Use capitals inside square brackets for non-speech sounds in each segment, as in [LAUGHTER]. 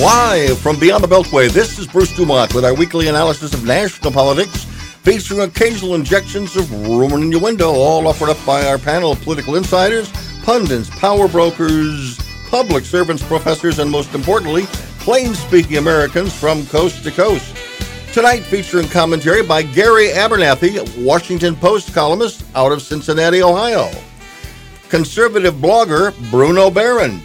Live from Beyond the Beltway, this is Bruce Dumont with our weekly analysis of national politics, featuring occasional injections of rumor and innuendo, all offered up by our panel of political insiders, pundits, power brokers, public servants, professors, and most importantly, plain speaking Americans from coast to coast. Tonight, featuring commentary by Gary Abernathy, Washington Post columnist out of Cincinnati, Ohio, conservative blogger Bruno Behrend,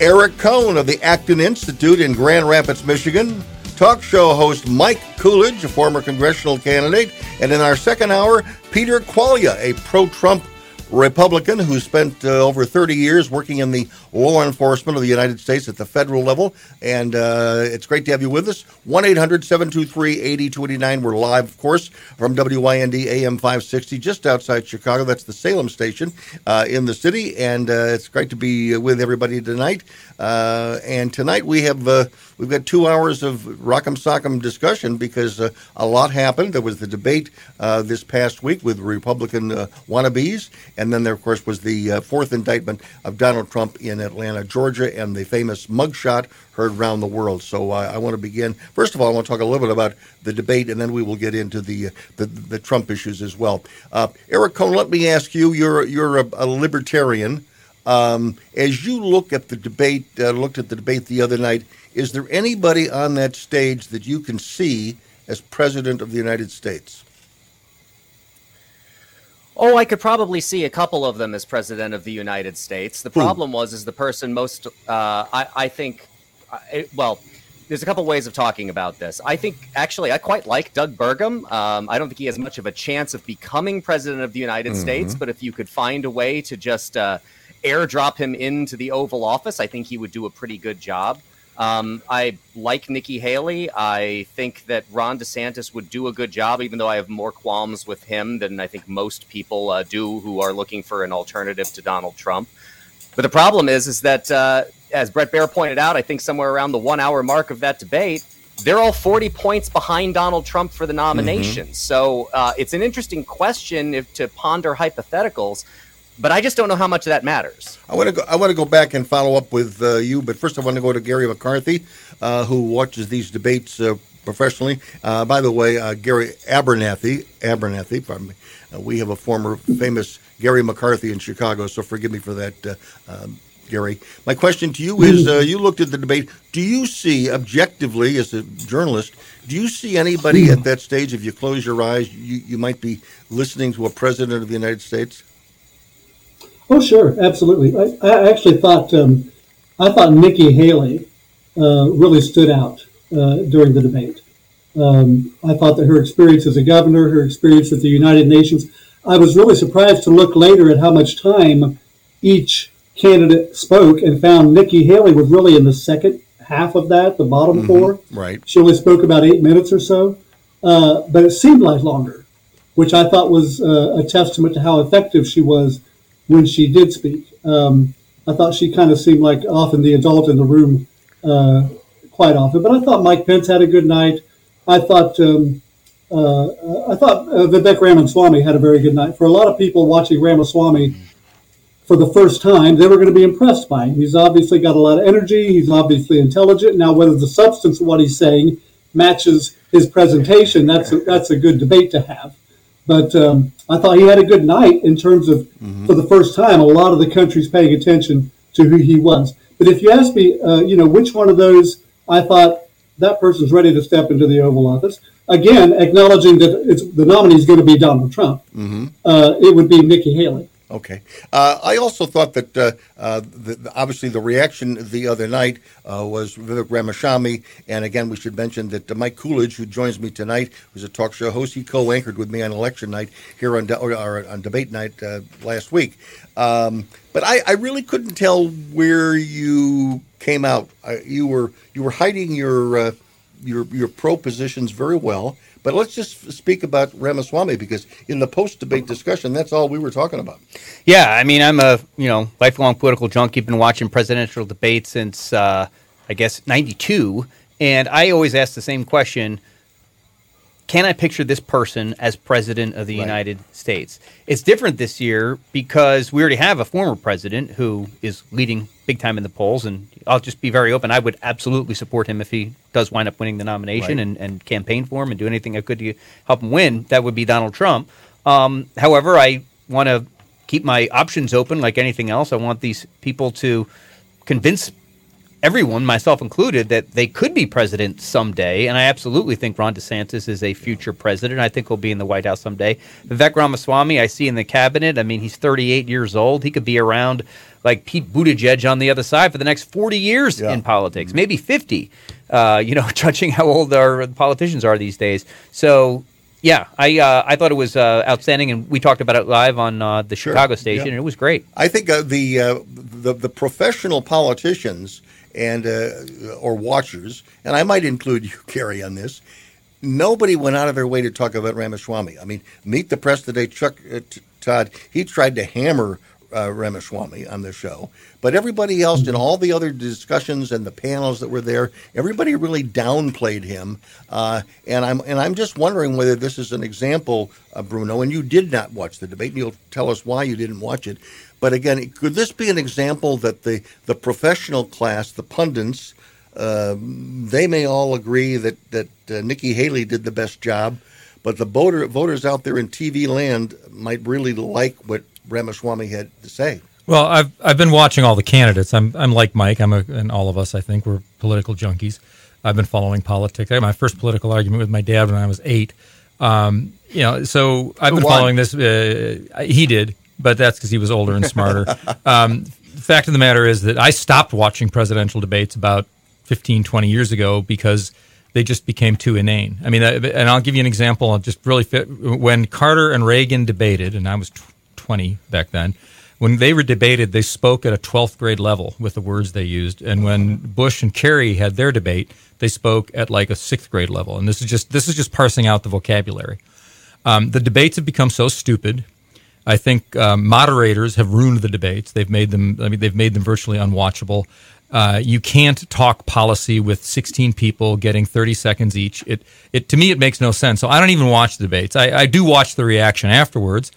Eric Kohn of the Acton Institute in Grand Rapids, Michigan, talk show host Mike Coolidge, a former congressional candidate, and in our second hour, Peter Quaglia, a pro Trump Republican who spent uh, over 30 years working in the law enforcement of the United States at the federal level. And uh, it's great to have you with us. 1 800 723 8289. We're live, of course, from WYND AM 560, just outside Chicago. That's the Salem station uh, in the city. And uh, it's great to be with everybody tonight. Uh, and tonight we have uh, we've got two hours of rock'em sock'em discussion because uh, a lot happened. There was the debate uh, this past week with Republican uh, wannabes, and then there, of course, was the uh, fourth indictment of Donald Trump in Atlanta, Georgia, and the famous mugshot heard around the world. So I want to begin. First of all, I want to talk a little bit about the debate, and then we will get into the the, the Trump issues as well. Eric Kohn, let me ask you: You're you're a, a libertarian. Um, as you look at the debate, uh, looked at the debate the other night, is there anybody on that stage that you can see as president of the United States? Oh, I could probably see a couple of them as president of the United States. The problem was, is the person most, uh, I, I, think, it, well, there's a couple ways of talking about this. I think actually I quite like Doug Burgum. Um, I don't think he has much of a chance of becoming president of the United mm-hmm. States, but if you could find a way to just uh, airdrop him into the Oval Office, I think he would do a pretty good job. Um, I like Nikki Haley. I think that Ron DeSantis would do a good job, even though I have more qualms with him than I think most people uh, do who are looking for an alternative to Donald Trump. But the problem is, is that uh, as Brett Baier pointed out, I think somewhere around the one-hour mark of that debate, they're all 40 points behind Donald Trump for the nomination. Mm-hmm. So uh, it's an interesting question if, to ponder hypotheticals but I just don't know how much that matters. I want to go. I want to go back and follow up with uh, you, but first I want to go to Gary McCarthy, uh, who watches these debates uh, professionally. Uh, by the way, uh, Gary Abernathy, Abernathy, pardon me. Uh, we have a former famous Gary McCarthy in Chicago, so forgive me for that, um, Gary. My question to you is: You looked at the debate. Do you see, objectively, as a journalist, do you see anybody at that stage? If you close your eyes, you, you might be listening to a president of the United States. Oh, sure, absolutely. I, I actually thought um, I thought Nikki Haley uh, really stood out uh, during the debate. Um, I thought that her experience as a governor, her experience at the United Nations, I was really surprised to look later at how much time each candidate spoke and found Nikki Haley was really in the second half of that, the bottom mm-hmm. four. Right. She only spoke about eight minutes or so, uh, but it seemed like longer, which I thought was uh, a testament to how effective she was when she did speak. Um, I thought she kind of seemed like often the adult in the room uh, quite often. But I thought Mike Pence had a good night. I thought um, uh, I thought uh, Vivek Ramaswamy had a very good night. For a lot of people watching Ramaswamy for the first time, they were going to be impressed by him. He's obviously got a lot of energy. He's obviously intelligent. Now, whether the substance of what he's saying matches his presentation, that's a, that's a good debate to have. But um, I thought he had a good night in terms of, mm-hmm. for the first time, a lot of the country's paying attention to who he was. But if you ask me, uh, you know, which one of those I thought that person's ready to step into the Oval Office, again, acknowledging that it's, the nominee is going to be Donald Trump, mm-hmm. uh, it would be Nikki Haley. Okay. Uh, I also thought that uh, uh, the, obviously the reaction the other night uh, was Vivek Ramaswamy, and again we should mention that uh, Mike Coolidge, who joins me tonight, who's a talk show host, he co-anchored with me on election night here on, de- or, on debate night uh, last week. Um, but I, I, really couldn't tell where you came out. you were you were hiding your your your pro positions very well. But let's just speak about Ramaswamy because in the post-debate discussion, that's all we were talking about. Yeah, I mean, I'm a you know lifelong political junkie. Been watching presidential debates since uh, I guess '92, and I always ask the same question: can I picture this person as president of the right. United States? It's different this year because we already have a former president who is leading big time in the polls. And I'll just be very open. I would absolutely support him if he does wind up winning the nomination right. and, and campaign for him and do anything I could to help him win. That would be Donald Trump. Um, however, I want to keep my options open like anything else. I want these people to convince everyone, myself included, that they could be president someday. And I absolutely think Ron DeSantis is a future president. I think he'll be in the White House someday. Vivek Ramaswamy, I see in the cabinet. I mean, he's 38 years old. He could be around like Pete Buttigieg on the other side for the next 40 years yeah. in politics, maybe 50, uh, you know, [LAUGHS] judging how old our politicians are these days. So, yeah, I uh, I thought it was uh, outstanding, and we talked about it live on uh, the sure. Chicago station, yeah. and it was great. I think uh, the, uh, the the professional politicians and uh, or watchers, and I might include you, [LAUGHS] Gary, on this. Nobody went out of their way to talk about Ramaswamy. I mean, meet the press today. Chuck uh, Todd he tried to hammer uh, Ramaswamy on the show, but everybody else in all the other discussions and the panels that were there, everybody really downplayed him. Uh, and I'm and I'm just wondering whether this is an example, uh, Bruno. And you did not watch the debate, and you'll tell us why you didn't watch it. But again, could this be an example that the, the professional class, the pundits, uh, they may all agree that that uh, Nikki Haley did the best job, but the voter, voters out there in TV land might really like what Ramaswamy had to say. Well, I've I've been watching all the candidates. I'm I'm like Mike. I'm a, and all of us. I think we're political junkies. I've been following politics. I had my first political argument with my dad when I was eight. Um, you know, so I've been following this. Uh, he did but that's because he was older and smarter. [LAUGHS] um, the fact of the matter is that I stopped watching presidential debates about 15, 20 years ago because they just became too inane. I mean, and I'll give you an example. I'll just really fit when Carter and Reagan debated, and I was 20 back then. When they were debated, they spoke at a 12th grade level with the words they used. And when Bush and Kerry had their debate, they spoke at like a sixth grade level. And this is just this is just parsing out the vocabulary. Um, the debates have become so stupid I think um, moderators have ruined the debates. They've made them. I mean, they've made them virtually unwatchable. Uh, you can't talk policy with 16 people getting 30 seconds each. It, it to me, it makes no sense. So I don't even watch the debates. I, I do watch the reaction afterwards.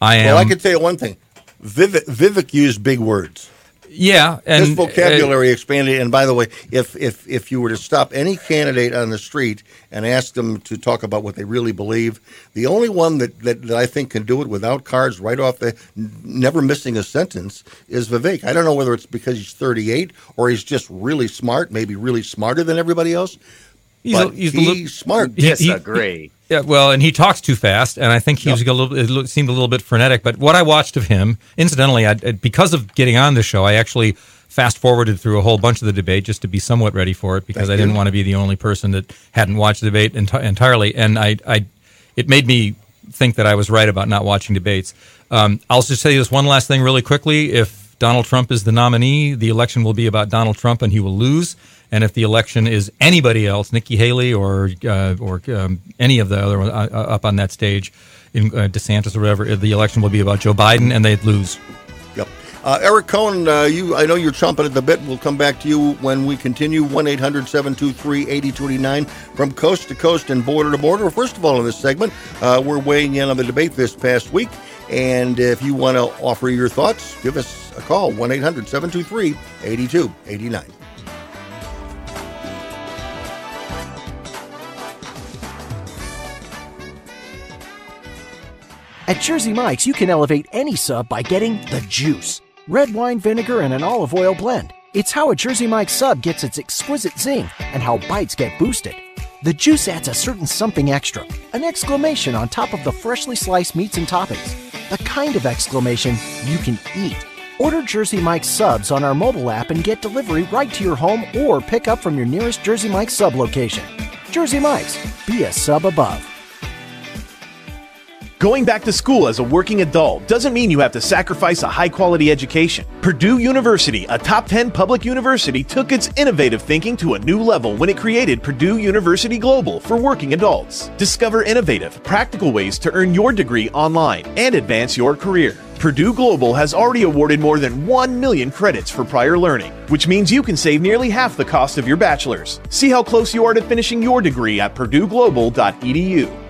I am. Well, I can tell you one thing. Vivek, Vivek used big words. Yeah, and his vocabulary uh, expanded. And by the way, if if if you were to stop any candidate on the street and ask them to talk about what they really believe, the only one that, that, that I think can do it without cards right off the, never missing a sentence, is Vivek. I don't know whether it's because he's 38 or he's just really smart, maybe really smarter than everybody else. He's, but a, he's, he's smart. Disagree. Yeah, well, and he talks too fast, and I think he was a little. It seemed a little bit frenetic. But what I watched of him, incidentally, I, because of getting on the show, I actually fast forwarded through a whole bunch of the debate just to be somewhat ready for it because I didn't want to be the only person that hadn't watched the debate enti- entirely. And I, I, it made me think that I was right about not watching debates. Um, I'll just say this one last thing really quickly. If Donald Trump is the nominee, the election will be about Donald Trump, and he will lose. And if the election is anybody else, Nikki Haley or uh, or um, any of the other uh, uh, up on that stage, in uh, DeSantis or whatever, the election will be about Joe Biden, and they'd lose. Yep. Uh, Eric Kohn, uh, you I know you're chomping at the bit. We'll come back to you when we continue. 1 800 723 8289 from coast to coast and border to border. First of all, in this segment, we're weighing in on the debate this past week. And if you want to offer your thoughts, give us a call 1 800 723 8289. At Jersey Mike's, you can elevate any sub by getting the juice red wine vinegar and an olive oil blend. It's how a Jersey Mike's sub gets its exquisite zing and how bites get boosted. The juice adds a certain something extra, an exclamation on top of the freshly sliced meats and toppings. The kind of exclamation you can eat. Order Jersey Mike's subs on our mobile app and get delivery right to your home or pick up from your nearest Jersey Mike's sub location. Jersey Mike's, be a sub above. Going back to school as a working adult doesn't mean you have to sacrifice a high quality education. Purdue University, a top 10 public university, took its innovative thinking to a new level when it created Purdue University Global for working adults. Discover innovative, practical ways to earn your degree online and advance your career. Purdue Global has already awarded more than 1 million credits for prior learning, which means you can save nearly half the cost of your bachelor's. See how close you are to finishing your degree at purdueglobal.edu.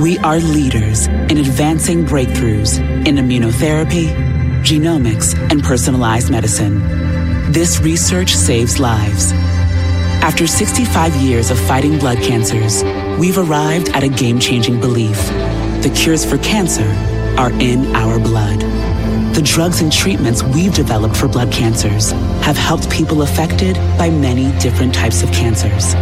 We are leaders in advancing breakthroughs in immunotherapy, genomics, and personalized medicine. This research saves lives. After 65 years of fighting blood cancers, we've arrived at a game changing belief. The cures for cancer are in our blood. The drugs and treatments we've developed for blood cancers have helped people affected by many different types of cancers.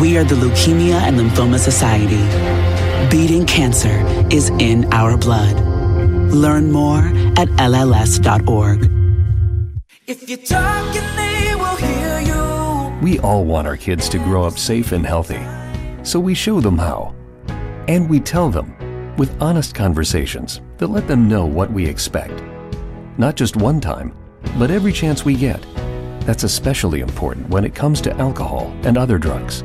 We are the Leukemia and Lymphoma Society. Beating cancer is in our blood. Learn more at LLS.org. If you're talking, they will hear you. We all want our kids to grow up safe and healthy, so we show them how. And we tell them with honest conversations that let them know what we expect not just one time, but every chance we get. That's especially important when it comes to alcohol and other drugs.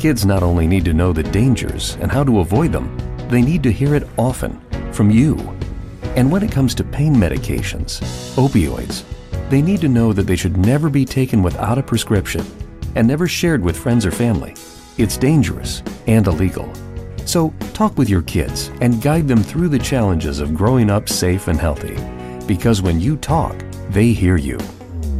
Kids not only need to know the dangers and how to avoid them, they need to hear it often from you. And when it comes to pain medications, opioids, they need to know that they should never be taken without a prescription and never shared with friends or family. It's dangerous and illegal. So talk with your kids and guide them through the challenges of growing up safe and healthy because when you talk, they hear you.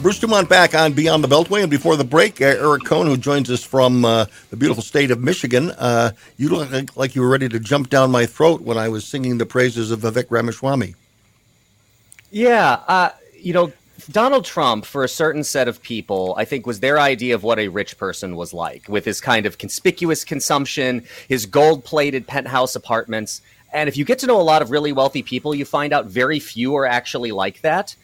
Bruce Dumont back on Beyond the Beltway. And before the break, uh, Eric Kohn, who joins us from uh, the beautiful state of Michigan, uh, you look like, like, you were ready to jump down my throat when I was singing the praises of Vivek Ramaswamy. Yeah. Uh, you know, Donald Trump, for a certain set of people, I think was their idea of what a rich person was like, with his kind of conspicuous consumption, his gold plated penthouse apartments. And if you get to know a lot of really wealthy people, you find out very few are actually like that.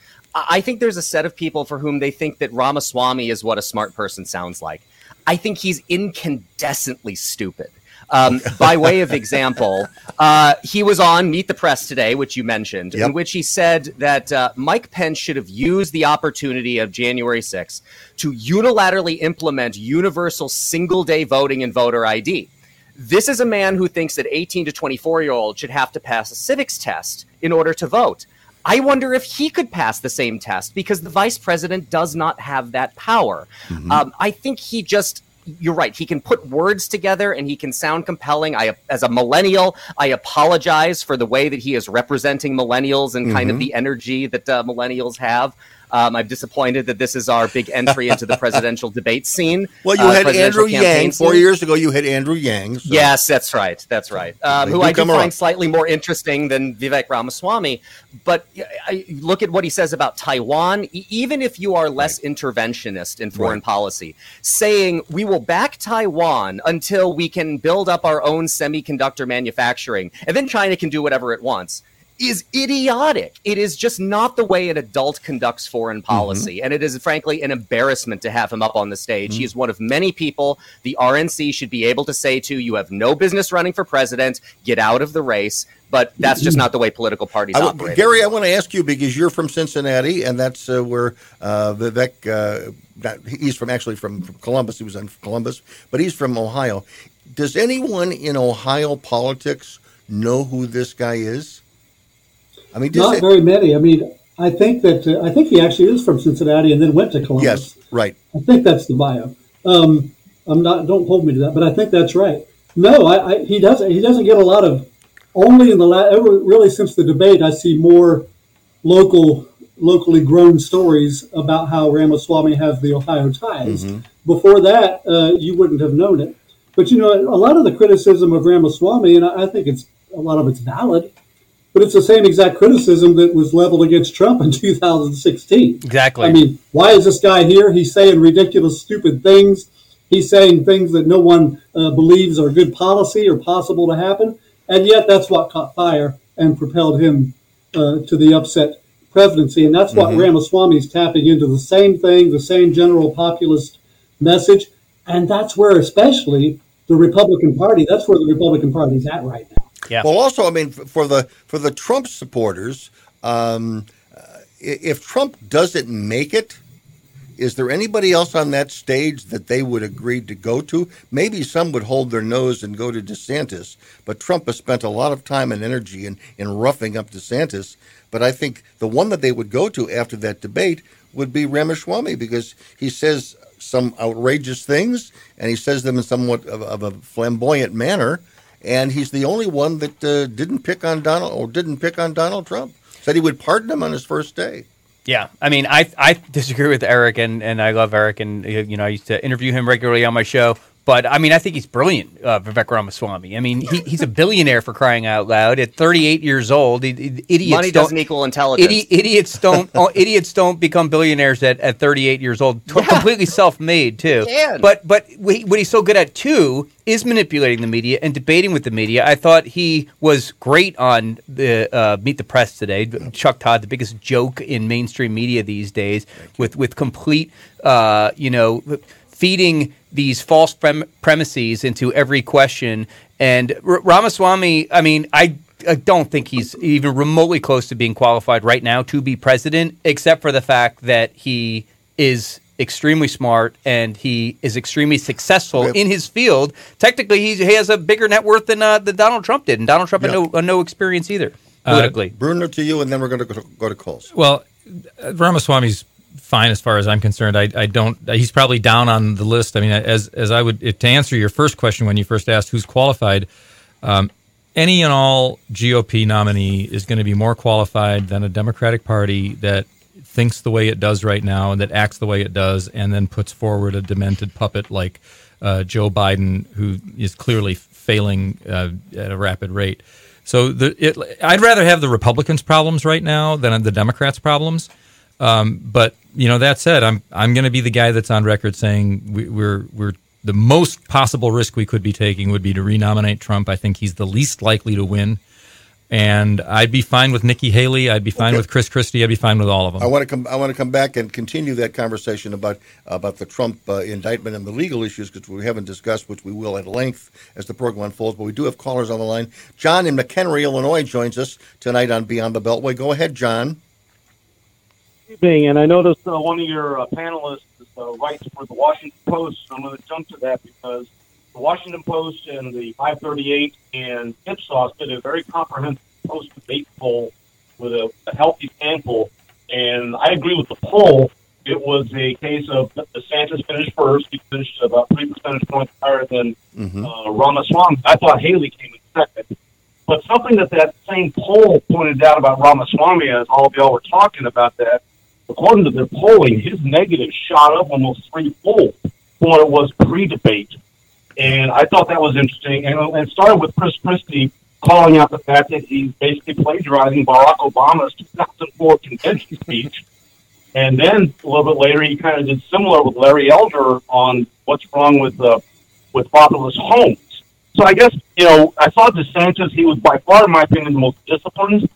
I think there's a set of people for whom they think that Ramaswamy is what a smart person sounds like. I think he's incandescently stupid. Um, by way of [LAUGHS] example, uh, he was on Meet the Press today, which you mentioned, yep. in which he said that uh, Mike Pence should have used the opportunity of January 6th to unilaterally implement universal single day voting and voter ID. This is a man who thinks that 18 to 24 year olds should have to pass a civics test in order to vote. I wonder if he could pass the same test because the vice president does not have that power. Mm-hmm. Um, I think he just you're right. He can put words together and he can sound compelling. I, as a millennial, I apologize for the way that he is representing millennials and kind mm-hmm. of the energy that uh, millennials have. Um, I'm disappointed that this is our big entry into the presidential debate scene. Well, you uh, had Andrew Yang four scene. years ago. You had Andrew Yang. So. Yes, that's right. That's right. Um, who I do find slightly more interesting than Vivek Ramaswamy. But I, look at what he says about Taiwan. even if you are less right. interventionist in foreign right. policy, saying we will back Taiwan until we can build up our own semiconductor manufacturing, and then China can do whatever it wants is idiotic. It is just not the way an adult conducts foreign mm-hmm. policy. Mm-hmm. And it is, frankly, an embarrassment to have him up on the stage. Mm-hmm. He is one of many people the RNC should be able to say to you have no business running for president, get out of the race. But that's just not the way political parties I, operate. Gary, I want to ask you because you're from Cincinnati, and that's uh, where uh, Vivek, uh, he's from actually from, from Columbus. He was in Columbus, but he's from Ohio. Does anyone in Ohio politics know who this guy is? I mean, not it, very many. I mean, I think that uh, I think he actually is from Cincinnati and then went to Columbus. Yes, right. I think that's the bio. Um, I'm not. Don't hold me to that, but I think that's right. No, I, I, he doesn't. He doesn't get a lot of. Only in the last, really since the debate, I see more local, locally grown stories about how Ramaswamy has the Ohio ties. Mm-hmm. Before that, uh, you wouldn't have known it. But you know, a lot of the criticism of Ramaswamy, and I I think it's a lot of it's valid, but it's the same exact criticism that was leveled against Trump in [LAUGHS] 2016. Exactly. I mean, why is this guy here? He's saying ridiculous, stupid things. He's saying things that no one uh, believes are good policy or possible to happen. And yet, that's what caught fire and propelled him uh, to the upset presidency. And that's what Mhm. is tapping into the same thing, the same general populist message. And that's where, especially, the Republican Party, that's where the Republican Party is at right now. Yeah. Well, also, I mean, for the for the Trump supporters, um, if Trump doesn't make it, is there anybody else on that stage that they would agree to go to? Maybe some would hold their nose and go to DeSantis, but Trump has spent a lot of time and energy in, in roughing up DeSantis. But I think the one that they would go to after that debate would be Ramaswamy because he says some outrageous things and he says them in somewhat of, of a flamboyant manner. And he's the only one that uh, didn't pick on Donald or didn't pick on Donald Trump. Said he would pardon him on his first day. Yeah, I mean, I I disagree with Eric, and, and I love Eric, and uh, you know, I used to interview him regularly on my show. But I mean, I think he's brilliant, uh, Vivek Ramaswamy. I mean, he, he's a billionaire for crying out loud at 38 years old. Idiots Money don't- doesn't equal intelligence. Idi- idiots don't [LAUGHS] oh, idiots don't become billionaires at, at 38 years old. T- Completely self-made too. can. But but what what he's so good at too is manipulating the media and debating with the media. I thought he was great on the uh, Meet the Press today. Chuck Todd, the biggest joke in mainstream media these days, with with complete uh, you know feeding these false prem- premises into every question. And R- Ramaswamy, I mean, I I don't think he's even remotely close to being qualified right now to be president, except for the fact that he is extremely smart and he is extremely successful Okay. in his field. Technically, he's, he has a bigger net worth than, uh, than Donald Trump did, and Donald Trump had no, uh, no experience either Uh, politically. Bruno to you, and then we're going to go, go to calls. Well, uh, Ramaswamy's fine as far as I'm concerned. I, I don't. He's probably down on the list. I mean, as as I would to answer your first question when you first asked who's qualified. Um, any and all GOP nominee is going to be more qualified than a Democratic Party that thinks the way it does right now and that acts the way it does, and then puts forward a demented puppet like uh, Joe Biden, who is clearly failing uh, at a rapid rate. So the, it, I'd rather have the Republicans' problems right now than the Democrats' problems. Um, but you know that said, I'm I'm going to be the guy that's on record saying we, we're we're the most possible risk we could be taking would be to renominate Trump. I think he's the least likely to win, and I'd be fine with Nikki Haley. I'd be fine Okay. with Chris Christie. I'd be fine with all of them. I want to come. I want to come back and continue that conversation about about the Trump uh, indictment and the legal issues, which we haven't discussed, which we will at length as the program unfolds. But we do have callers on the line. John in McHenry, Illinois, joins us tonight on Beyond the Beltway. Go ahead, John. Evening, and I noticed uh, one of your uh, panelists uh, writes for the Washington Post. I'm going to jump to that because the Washington Post and the 538 and Ipsos did a very comprehensive post-debate poll with a, a healthy sample, and I agree with the poll. It was a case of DeSantis finished first. He finished about three percentage points higher than uh, Ramaswamy. I thought Haley came in second. But something that that same poll pointed out about Ramaswamy, as all of y'all were talking about that, according to their polling, his negative shot up almost threefold from what it was pre-debate. And I thought that was interesting. And and it started with Chris Christie calling out the fact that he's basically plagiarizing Barack Obama's 2004 convention speech. And then a little bit later, he kind of did similar with Larry Elder on what's wrong with uh, with fatherless homes. So I guess you know I saw DeSantis. He was by far, in my opinion, the most disciplined.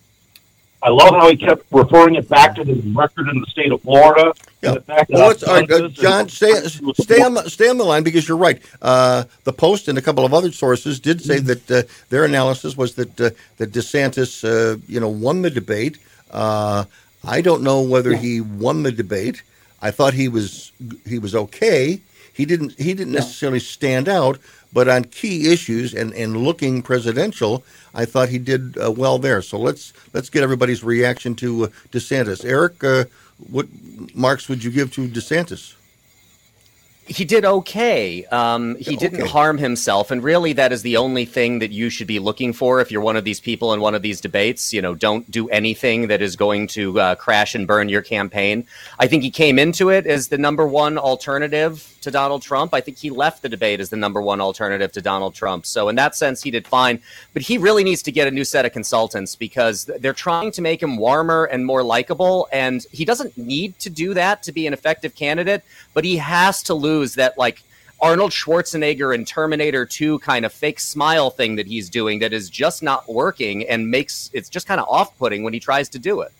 I love how he kept referring it back to the record in the state of Florida. and the fact that Well, let's, uh, I've done this John, stay, stay on the stay on the line because you're right. Uh, the Post and a couple of other sources did say that uh, their analysis was that uh, that DeSantis, uh, you know, won the debate. Uh, I don't know whether he won the debate. I thought he was he was okay. He didn't he didn't necessarily stand out, but on key issues and, and looking presidential, I thought he did uh, well there. So let's let's get everybody's reaction to uh, DeSantis. Eric, uh, what marks would you give to DeSantis? he did okay. Um, he didn't okay. harm himself, and really, that is the only thing that you should be looking for if you're one of these people in one of these debates. You know, don't do anything that is going to uh, crash and burn your campaign. I think he came into it as the number one alternative to Donald Trump. I think he left the debate as the number one alternative to Donald Trump. So in that sense, he did fine. But he really needs to get a new set of consultants because they're trying to make him warmer and more likable, and he doesn't need to do that to be an effective candidate. But he has to lose that like Arnold Schwarzenegger in Terminator 2 kind of fake smile thing that he's doing that is just not working and makes it's just kind of off putting when he tries to do it.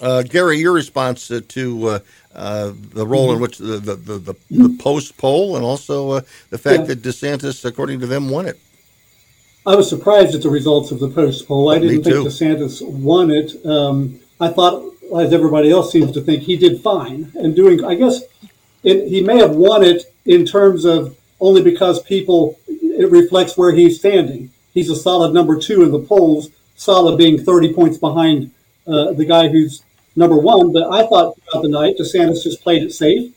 Uh, Gary, your response to uh, uh, the role in which the, the, the, the, the post poll and also uh, the fact Yeah. that DeSantis, according to them, won it. I was surprised at the results of the post poll. I didn't think. DeSantis won it. Um, I thought, as everybody else seems to think, he did fine and doing. I guess it, he may have won it in terms of only because people it reflects where he's standing. He's a solid number two in the polls, solid being thirty points behind uh, the guy who's number one. But I thought throughout the night, DeSantis just played it safe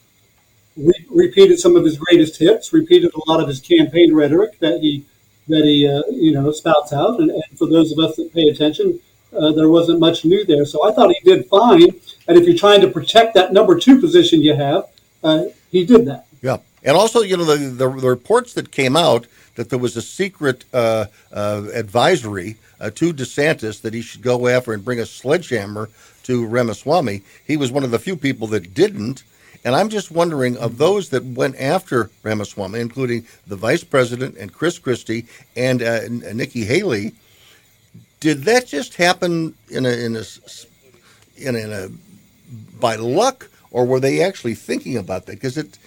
re- repeated some of his greatest hits, repeated a lot of his campaign rhetoric that he that he uh, you know spouts out. And, and for those of us that pay attention, uh, there wasn't much new there. So I thought he did fine. And if you're trying to protect that number two position you have, uh, he did that. Yeah, and also, you know, the, the, the reports that came out that there was a secret uh, uh, advisory uh, to DeSantis that he should go after and bring a sledgehammer to Ramaswamy. He was one of the few people that didn't. And I'm just wondering of those that went after Ramaswamy, including the vice president and Chris Christie and uh, Nikki Haley, did that just happen in a in a in a, in a by luck, or were they actually thinking about that? Because it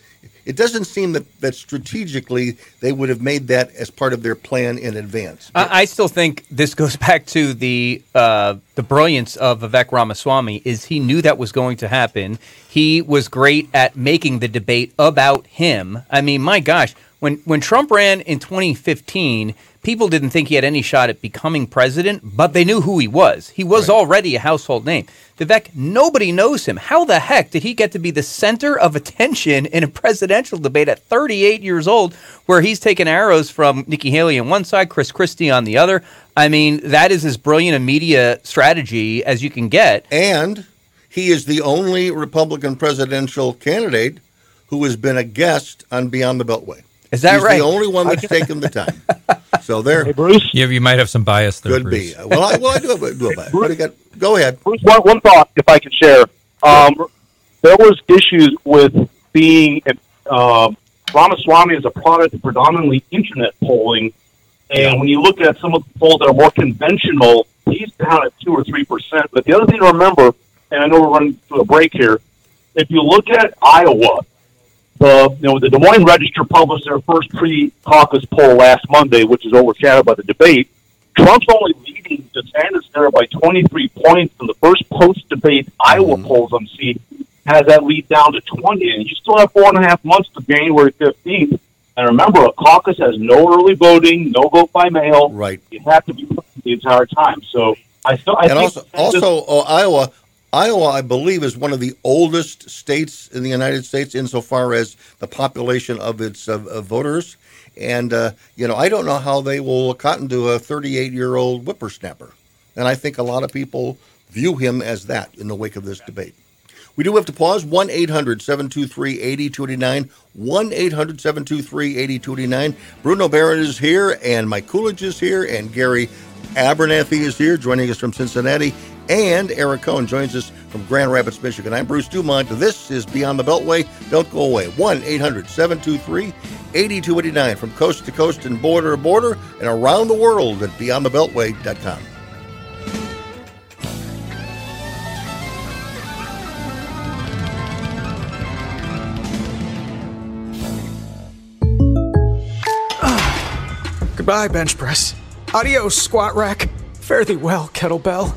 it doesn't seem that, that strategically they would have made that as part of their plan in advance. I, I still think this goes [LAUGHS] back to the uh, the brilliance of Vivek Ramaswamy. Is he knew that was going to happen. He was great at making the debate about him. I mean, my gosh, when when Trump ran in 2015, people didn't think he had any shot at becoming president, but they knew who he was. He was already a household name. Vivek, nobody knows him. How the heck did he get to be the center of attention in a presidential debate at 38 years old, where he's taking arrows from Nikki Haley on one side, Chris Christie on the other? I mean, that is as brilliant a media strategy as you can get. And he is the only Republican presidential candidate who has been a guest on Beyond the Beltway. Is that He's right? the only one [LAUGHS] that's taken the time. So there Hey, Bruce. Yeah, you might have some bias there. could Bruce. be. Well, I, well, I do have a, do have a what got? Go ahead. Bruce, one, one thought, if I can share. Um, there was issues with being uh, Ramaswamy is a product of predominantly internet polling, and when you look at some of the polls that are more conventional, he's down at two or three percent. But the other thing to remember, and I know we're running through a break here, if you look at Iowa, the you know the Des Moines Register published their first pre-caucus poll last Monday, which is overshadowed by the debate. Trump's only leading DeSantis there by 23 points in the first post-debate Iowa mm-hmm. polls I'm seeing has that lead down to 20, and you still have four and a half months to January 15th. And remember, a caucus has no early voting, no vote by mail. Right. You have to be the entire time. So I still, I and think also, also oh, Iowa. Iowa, I believe, is one of the oldest states in the United States insofar as the population of its voters. And uh, you know, I don't know how they will cotton to a 38-year-old whippersnapper. And I think a lot of people view him as that in the wake of this debate. We do have to pause. 1 800 723 8289. 1 800 723 8289. Bruno Behrend is here, and Mike Coolidge is here, and Gary Abernathy is here, joining us from Cincinnati, and Eric Kohn joins us from Grand Rapids, Michigan. I'm Bruce Dumont. This is Beyond the Beltway. Don't go away. 1 800 723 8289 from coast to coast and border to border and around the world at beyondthebeltway.com. Goodbye, bench press. Adios, squat rack. Fare thee well, kettlebell.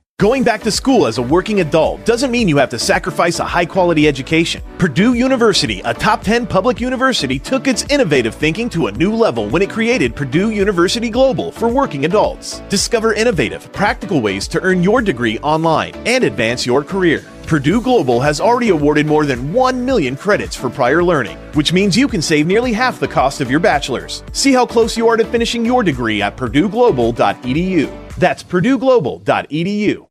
Going back to school as a working adult doesn't mean you have to sacrifice a high quality education. Purdue University, a top 10 public university, took its innovative thinking to a new level when it created Purdue University Global for working adults. Discover innovative, practical ways to earn your degree online and advance your career. Purdue Global has already awarded more than 1 million credits for prior learning, which means you can save nearly half the cost of your bachelor's. See how close you are to finishing your degree at purdueglobal.edu. That's purdueglobal.edu.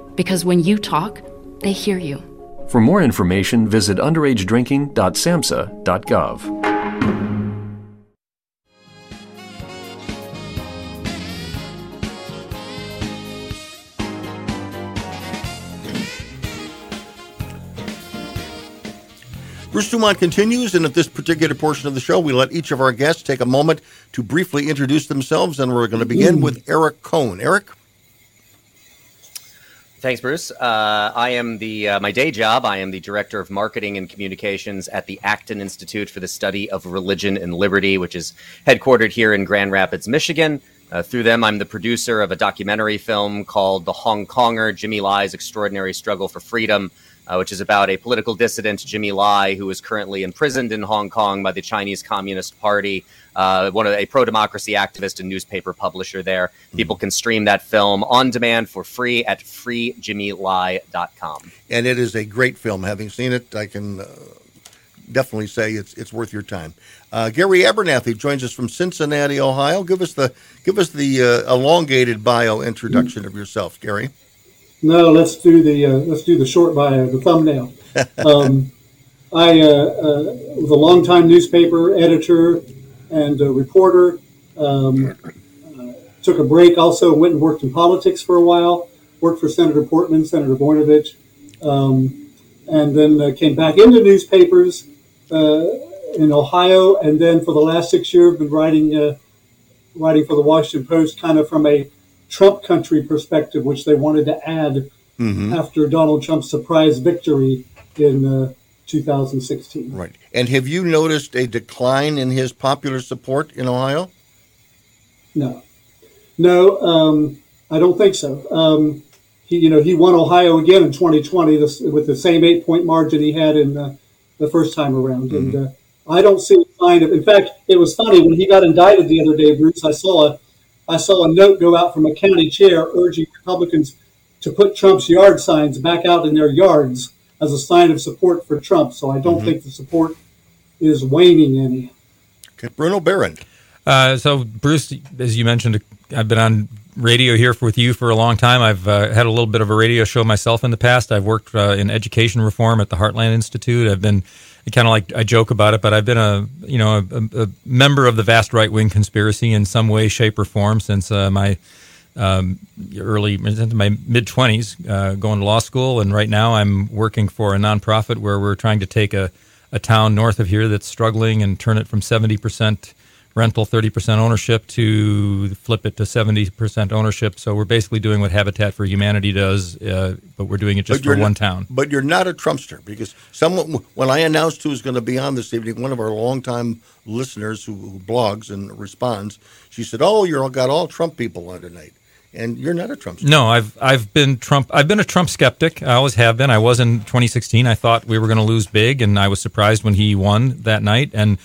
because when you talk, they hear you. For more information, visit underagedrinking.samhsa.gov. Bruce Dumont continues, and at this particular portion of the show, we let each of our guests take a moment to briefly introduce themselves, and we're going to begin with Eric Kohn. Eric? Thanks, Bruce. Uh, I am the uh, my day job. I am the director of marketing and communications at the Acton Institute for the Study of Religion and Liberty, which is headquartered here in Grand Rapids, Michigan. Uh, through them, I'm the producer of a documentary film called "The Hong Konger: Jimmy Lai's Extraordinary Struggle for Freedom." Uh, which is about a political dissident, Jimmy Lai, who is currently imprisoned in Hong Kong by the Chinese Communist Party uh, one of a pro democracy activist and newspaper publisher there. Mm-hmm. People can stream that film on demand for free at freejimmylai.com. And it is a great film. Having seen it, I can uh, definitely say it's it's worth your time. Uh, Gary Abernathy joins us from Cincinnati, Ohio. Give us the give us the uh, elongated bio introduction of yourself, Gary. No, let's do the uh, let's do the short bio, the thumbnail. [LAUGHS] Um, I uh, was a longtime newspaper editor and a reporter. Um, uh, took a break. Also went and worked in politics for a while. Worked for Senator Portman, Senator Voinovich, um, and then uh, came back into newspapers uh, in Ohio. And then for the last six years, been writing uh, writing for the Washington Post, kind of from a Trump country perspective, which they wanted to add mm-hmm. after Donald Trump's surprise victory in uh, 2016. Right. And have you noticed a decline in his popular support in Ohio? No. No, um, I don't think so. Um, he, you know, he won Ohio again in 2020 this, with the same eight point margin he had in uh, the first time around. Mm-hmm. And uh, I don't see a sign of. In fact, it was funny when he got indicted the other day, Bruce. I saw a, I saw a note go out from a county chair urging Republicans to put Trump's yard signs back out in their yards as a sign of support for Trump. So I don't mm-hmm. think the support is waning any. Okay, Bruno Behrend. Uh, so, Bruce, as you mentioned, I've been on radio here for, with you for a long time. I've uh, had a little bit of a radio show myself in the past. I've worked uh, in education reform at the Heartland Institute. I've been kind of like I joke about it, but I've been a you know a, a member of the vast right wing conspiracy in some way, shape, or form since uh, my um, early into my mid twenties, uh, going to law school, and right now I'm working for a nonprofit where we're trying to take a, a town north of here that's struggling and turn it from seventy percent rental, 30% ownership to flip it to 70% ownership. So we're basically doing what Habitat for Humanity does, uh, but we're doing it just for one town. But you're not a Trumpster because someone, when I announced who was going to be on this evening, one of our longtime listeners who, who blogs and responds, she said, "Oh, you're got all Trump people on tonight." And you're not a Trump. No, I've I've been Trump. I've been a Trump skeptic. I always have been. I was in 2016. I thought we were going to lose big, and I was surprised when he won that night. And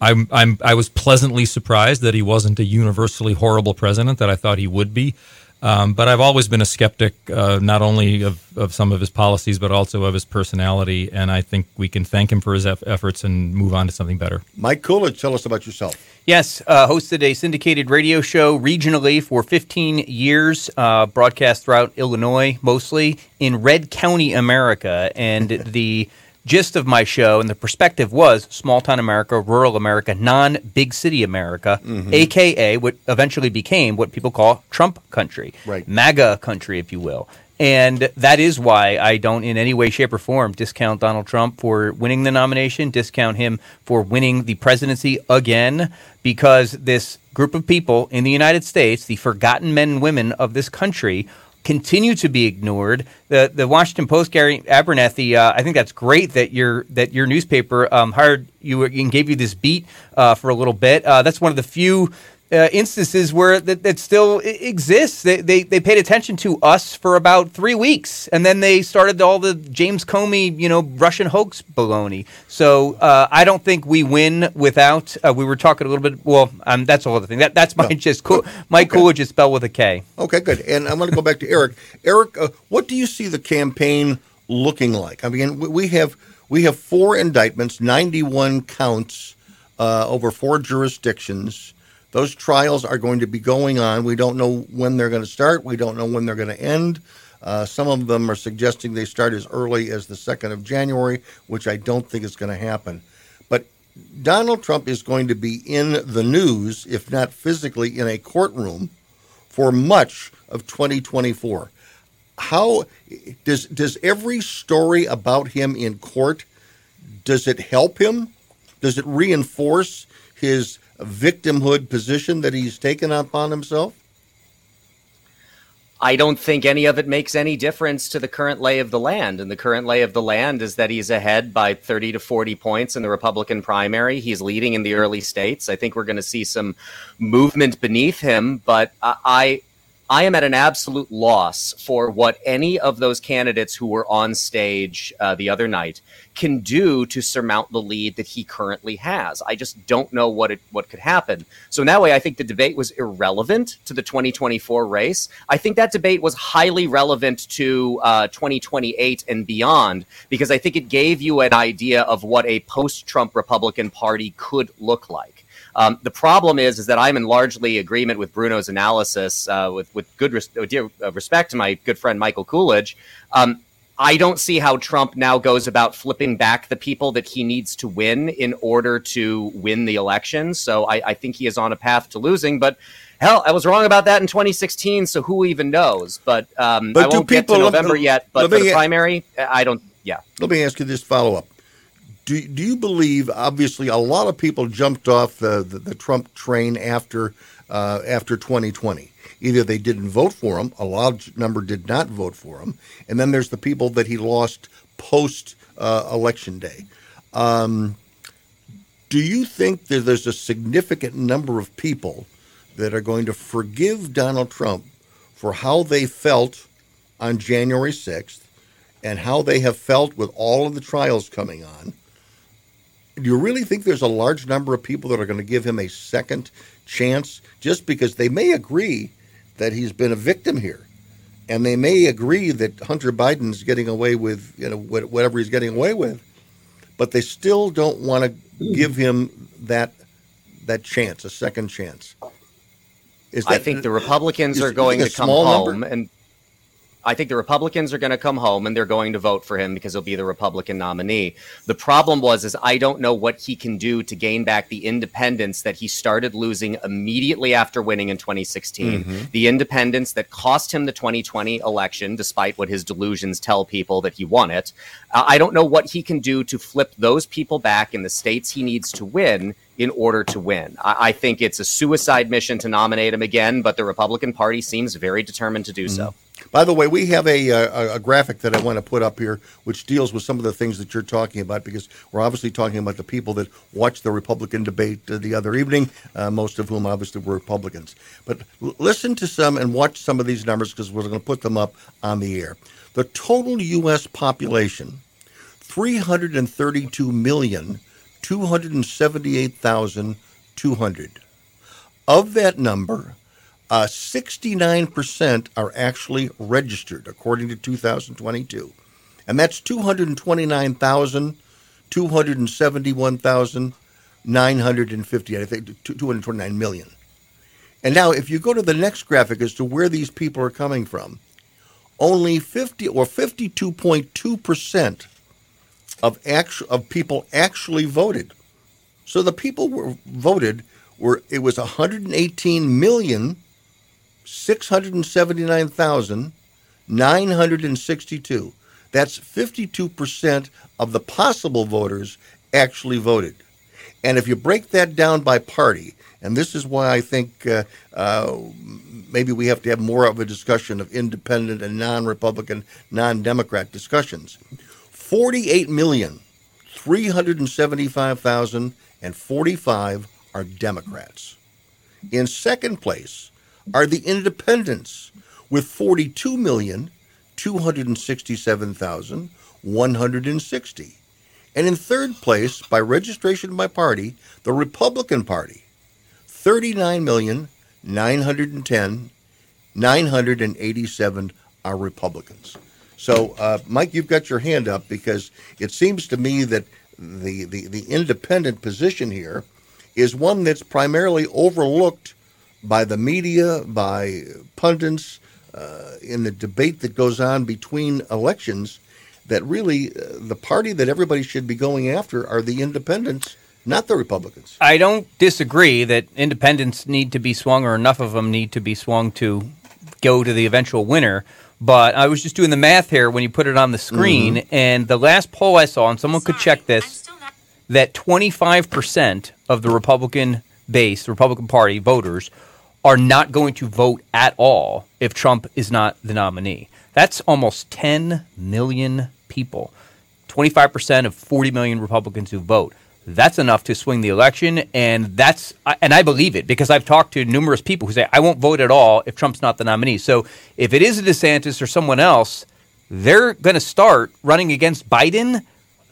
I'm, I'm, I was pleasantly surprised that he wasn't a universally horrible president that I thought he would be. Um, but I've always been a skeptic, uh, not only of, of some of his policies, but also of his personality. And I think we can thank him for his eff- efforts and move on to something better. Mike Coolidge, tell us about yourself. Yes, uh, hosted a syndicated radio show regionally for 15 years, uh, broadcast throughout Illinois, mostly in Red County, America. And [LAUGHS] the gist of my show and the perspective was small town America, rural America, non big city America, mm-hmm. aka what eventually became what people call Trump country, right. MAGA country, if you will. And that is why I don't, in any way, shape, or form, discount Donald Trump for winning the nomination, discount him for winning the presidency again, because this group of people in the United States, the forgotten men and women of this country, continue to be ignored. The the Washington Post, Gary Abernathy, uh, I think that's great that your that your newspaper um, hired you and gave you this beat uh, for a little bit. Uh, that's one of the few uh, instances where that, that still exists. They, they they paid attention to us for about three weeks, and then they started all the James Comey, you know, Russian hoax baloney. So uh, I don't think we win without. Uh, we were talking a little bit. Well, um, that's all other thing. That that's my no. [LAUGHS] just cool. Mike okay. Coolidge is spelled with a K. Okay, good. And I'm going to go back to Eric. [LAUGHS] Eric, uh, what do you see the campaign looking like? I mean, we have we have four indictments, 91 counts uh, over four jurisdictions. Those trials are going to be going on. We don't know when they're going to start. We don't know when they're going to end. Uh, some of them are suggesting they start as early as the 2nd of January, which I don't think is going to happen. But Donald Trump is going to be in the news, if not physically in a courtroom, for much of 2024. How does does every story about him in court does it help him? Does it reinforce his victimhood position that he's taken upon himself? I don't think any of it makes any difference to the current lay of the land. And the current lay of the land is that he's ahead by 30 to 40 points in the Republican primary. He's leading in the early states. I think we're going to see some movement beneath him, but I I am at an absolute loss for what any of those candidates who were on stage uh, the other night can do to surmount the lead that he currently has. I just don't know what it what could happen. So in that way, I think the debate was irrelevant to the 2024 race. I think that debate was highly relevant to uh, 2028 and beyond because I think it gave you an idea of what a post-Trump Republican Party could look like. Um, the problem is, is that I'm in largely agreement with Bruno's analysis. Uh, with with good res- dear, uh, respect to my good friend Michael Coolidge, um, I don't see how Trump now goes about flipping back the people that he needs to win in order to win the election. So I, I think he is on a path to losing, but. Hell, I was wrong about that in 2016, so who even knows? But, um, but I won't people, get to November yet. But for the primary, I don't. Yeah. Let me ask you this follow up do, do you believe? Obviously, a lot of people jumped off the, the, the Trump train after uh, after 2020. Either they didn't vote for him, a large number did not vote for him, and then there's the people that he lost post uh, election day. Um, do you think that there's a significant number of people that are going to forgive Donald Trump for how they felt on January 6th and how they have felt with all of the trials coming on? Do you really think there's a large number of people that are going to give him a second chance just because they may agree that he's been a victim here and they may agree that Hunter Biden's getting away with you know whatever he's getting away with but they still don't want to give him that that chance a second chance Is I think the Republicans is- are going to come home number? and I think the Republicans are going to come home and they're going to vote for him because he'll be the Republican nominee. The problem was is I don't know what he can do to gain back the independence that he started losing immediately after winning in 2016. Mhm. The independence that cost him the 2020 election despite what his delusions tell people that he won it. Uh, I don't know what he can do to flip those people back in the states he needs to win in order to win. I, I think it's a suicide mission to nominate him again, but the Republican Party seems very determined to do so. By the way, we have a, a, a graphic that I want to put up here, which deals with some of the things that you're talking about, because we're obviously talking about the people that watched the Republican debate uh, the other evening, uh, most of whom obviously were Republicans. But l- listen to some and watch some of these numbers because we're going to put them up on the air. The total U.S. population, 332 million, 278,200. Of that number, uh, 69% are actually registered, according to 2022. And that's 229,000, 271,950, I think 229 million. And now, if you go to the next graphic as to where these people are coming from, only 50 or 52.2% of, actu- of people actually voted. So the people were voted were it was 118 million 679,962. That's 52% of the possible voters actually voted. And if you break that down by party, and this is why I think uh, uh, maybe we have to have more of a discussion of independent and non Republican, non Democrat discussions. 48,375,045 are Democrats. In second place are the independents with 42,267,160. And in third place, by registration by party, the Republican Party, 39,910,987 are Republicans. So, uh, Mike, you've got your hand up because it seems to me that the, the, the independent position here is one that's primarily overlooked by the media, by pundits, uh, in the debate that goes on between elections. That really, uh, the party that everybody should be going after are the independents, not the Republicans. I don't disagree that independents need to be swung, or enough of them need to be swung to go to the eventual winner. But I was just doing the math here when you put it on the screen, Mm-hmm. and the last poll I saw, and someone could check this, that 25% of the Republican base, the Republican Party voters, are not going to vote at all if Trump is not the nominee. That's almost 10 million people. 25% of 40 million Republicans who vote. That's enough to swing the election, and that's and I believe it because I've talked to numerous people who say I won't vote at all if Trump's not the nominee. So if it is a DeSantis or someone else, they're going to start running against Biden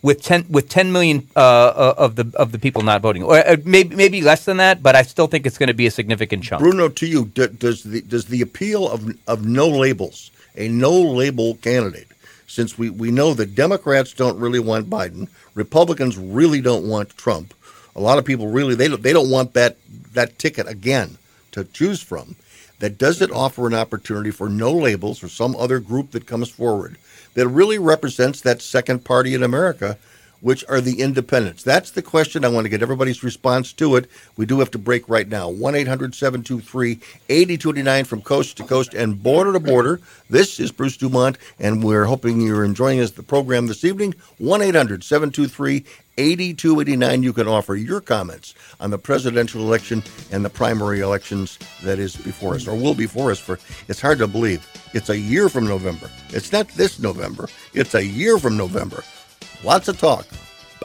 with 10 with 10 million uh, uh, of the of the people not voting, or uh, maybe maybe less than that, but I still think it's going to be a significant chunk. Bruno, to you, does the does the appeal of of no labels, a no label candidate, since we, we know that Democrats don't really want Biden, Republicans really don't want Trump. A lot of people really they they don't want that that ticket again to choose from. That does it offer an opportunity for no labels or some other group that comes forward that really represents that second party in America, which are the independents? That's the question. I want to get everybody's response to it. We do have to break right now. 1 800 723 8289 from coast to coast and border to border. This is Bruce Dumont, and we're hoping you're enjoying us the program this evening. 1 800 723 8289. You can offer your comments on the presidential election and the primary elections that is before us, or will be before us for, it's hard to believe. It's a year from November. It's not this November, it's a year from November. Lots of talk.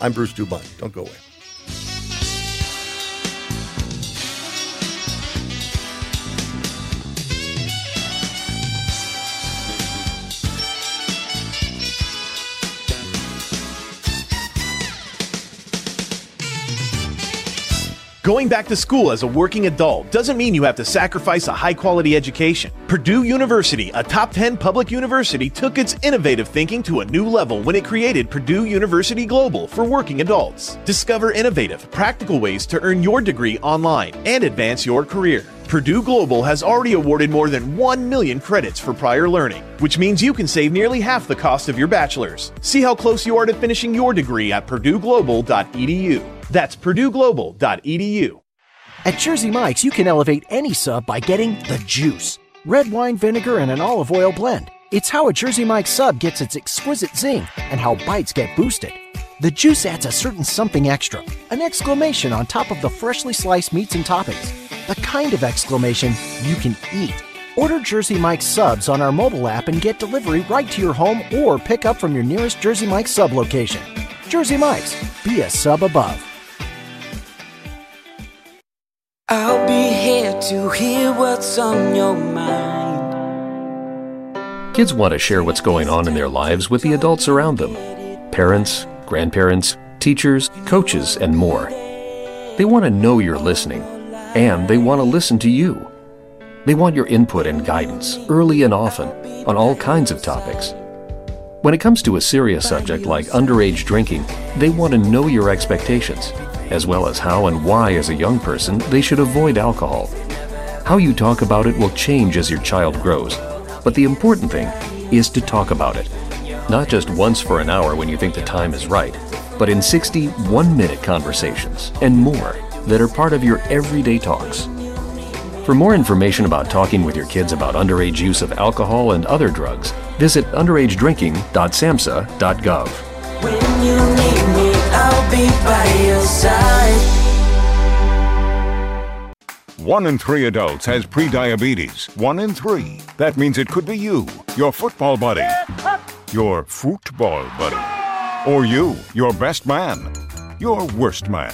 I'm Bruce Dumont. Don't go away. Going back to school as a working adult doesn't mean you have to sacrifice a high quality education. Purdue University, a top 10 public university, took its innovative thinking to a new level when it created Purdue University Global for working adults. Discover innovative, practical ways to earn your degree online and advance your career. Purdue Global has already awarded more than 1 million credits for prior learning, which means you can save nearly half the cost of your bachelor's. See how close you are to finishing your degree at purdueglobal.edu. That's purdueglobal.edu. At Jersey Mike's, you can elevate any sub by getting the juice red wine vinegar and an olive oil blend. It's how a Jersey Mike's sub gets its exquisite zing and how bites get boosted. The juice adds a certain something extra, an exclamation on top of the freshly sliced meats and toppings. The kind of exclamation you can eat. Order Jersey Mike's subs on our mobile app and get delivery right to your home or pick up from your nearest Jersey Mike's sub location. Jersey Mike's, be a sub above. I'll be here to hear what's on your mind. Kids want to share what's going on in their lives with the adults around them parents, grandparents, teachers, coaches, and more. They want to know you're listening, and they want to listen to you. They want your input and guidance early and often on all kinds of topics. When it comes to a serious subject like underage drinking, they want to know your expectations, as well as how and why, as a young person, they should avoid alcohol. How you talk about it will change as your child grows, but the important thing is to talk about it. Not just once for an hour when you think the time is right, but in 60 one minute conversations and more that are part of your everyday talks. For more information about talking with your kids about underage use of alcohol and other drugs, visit underagedrinking.samhsa.gov. When you need me, I'll be by your side. One in three adults has prediabetes. One in three. That means it could be you, your football buddy, your football buddy, or you, your best man, your worst man,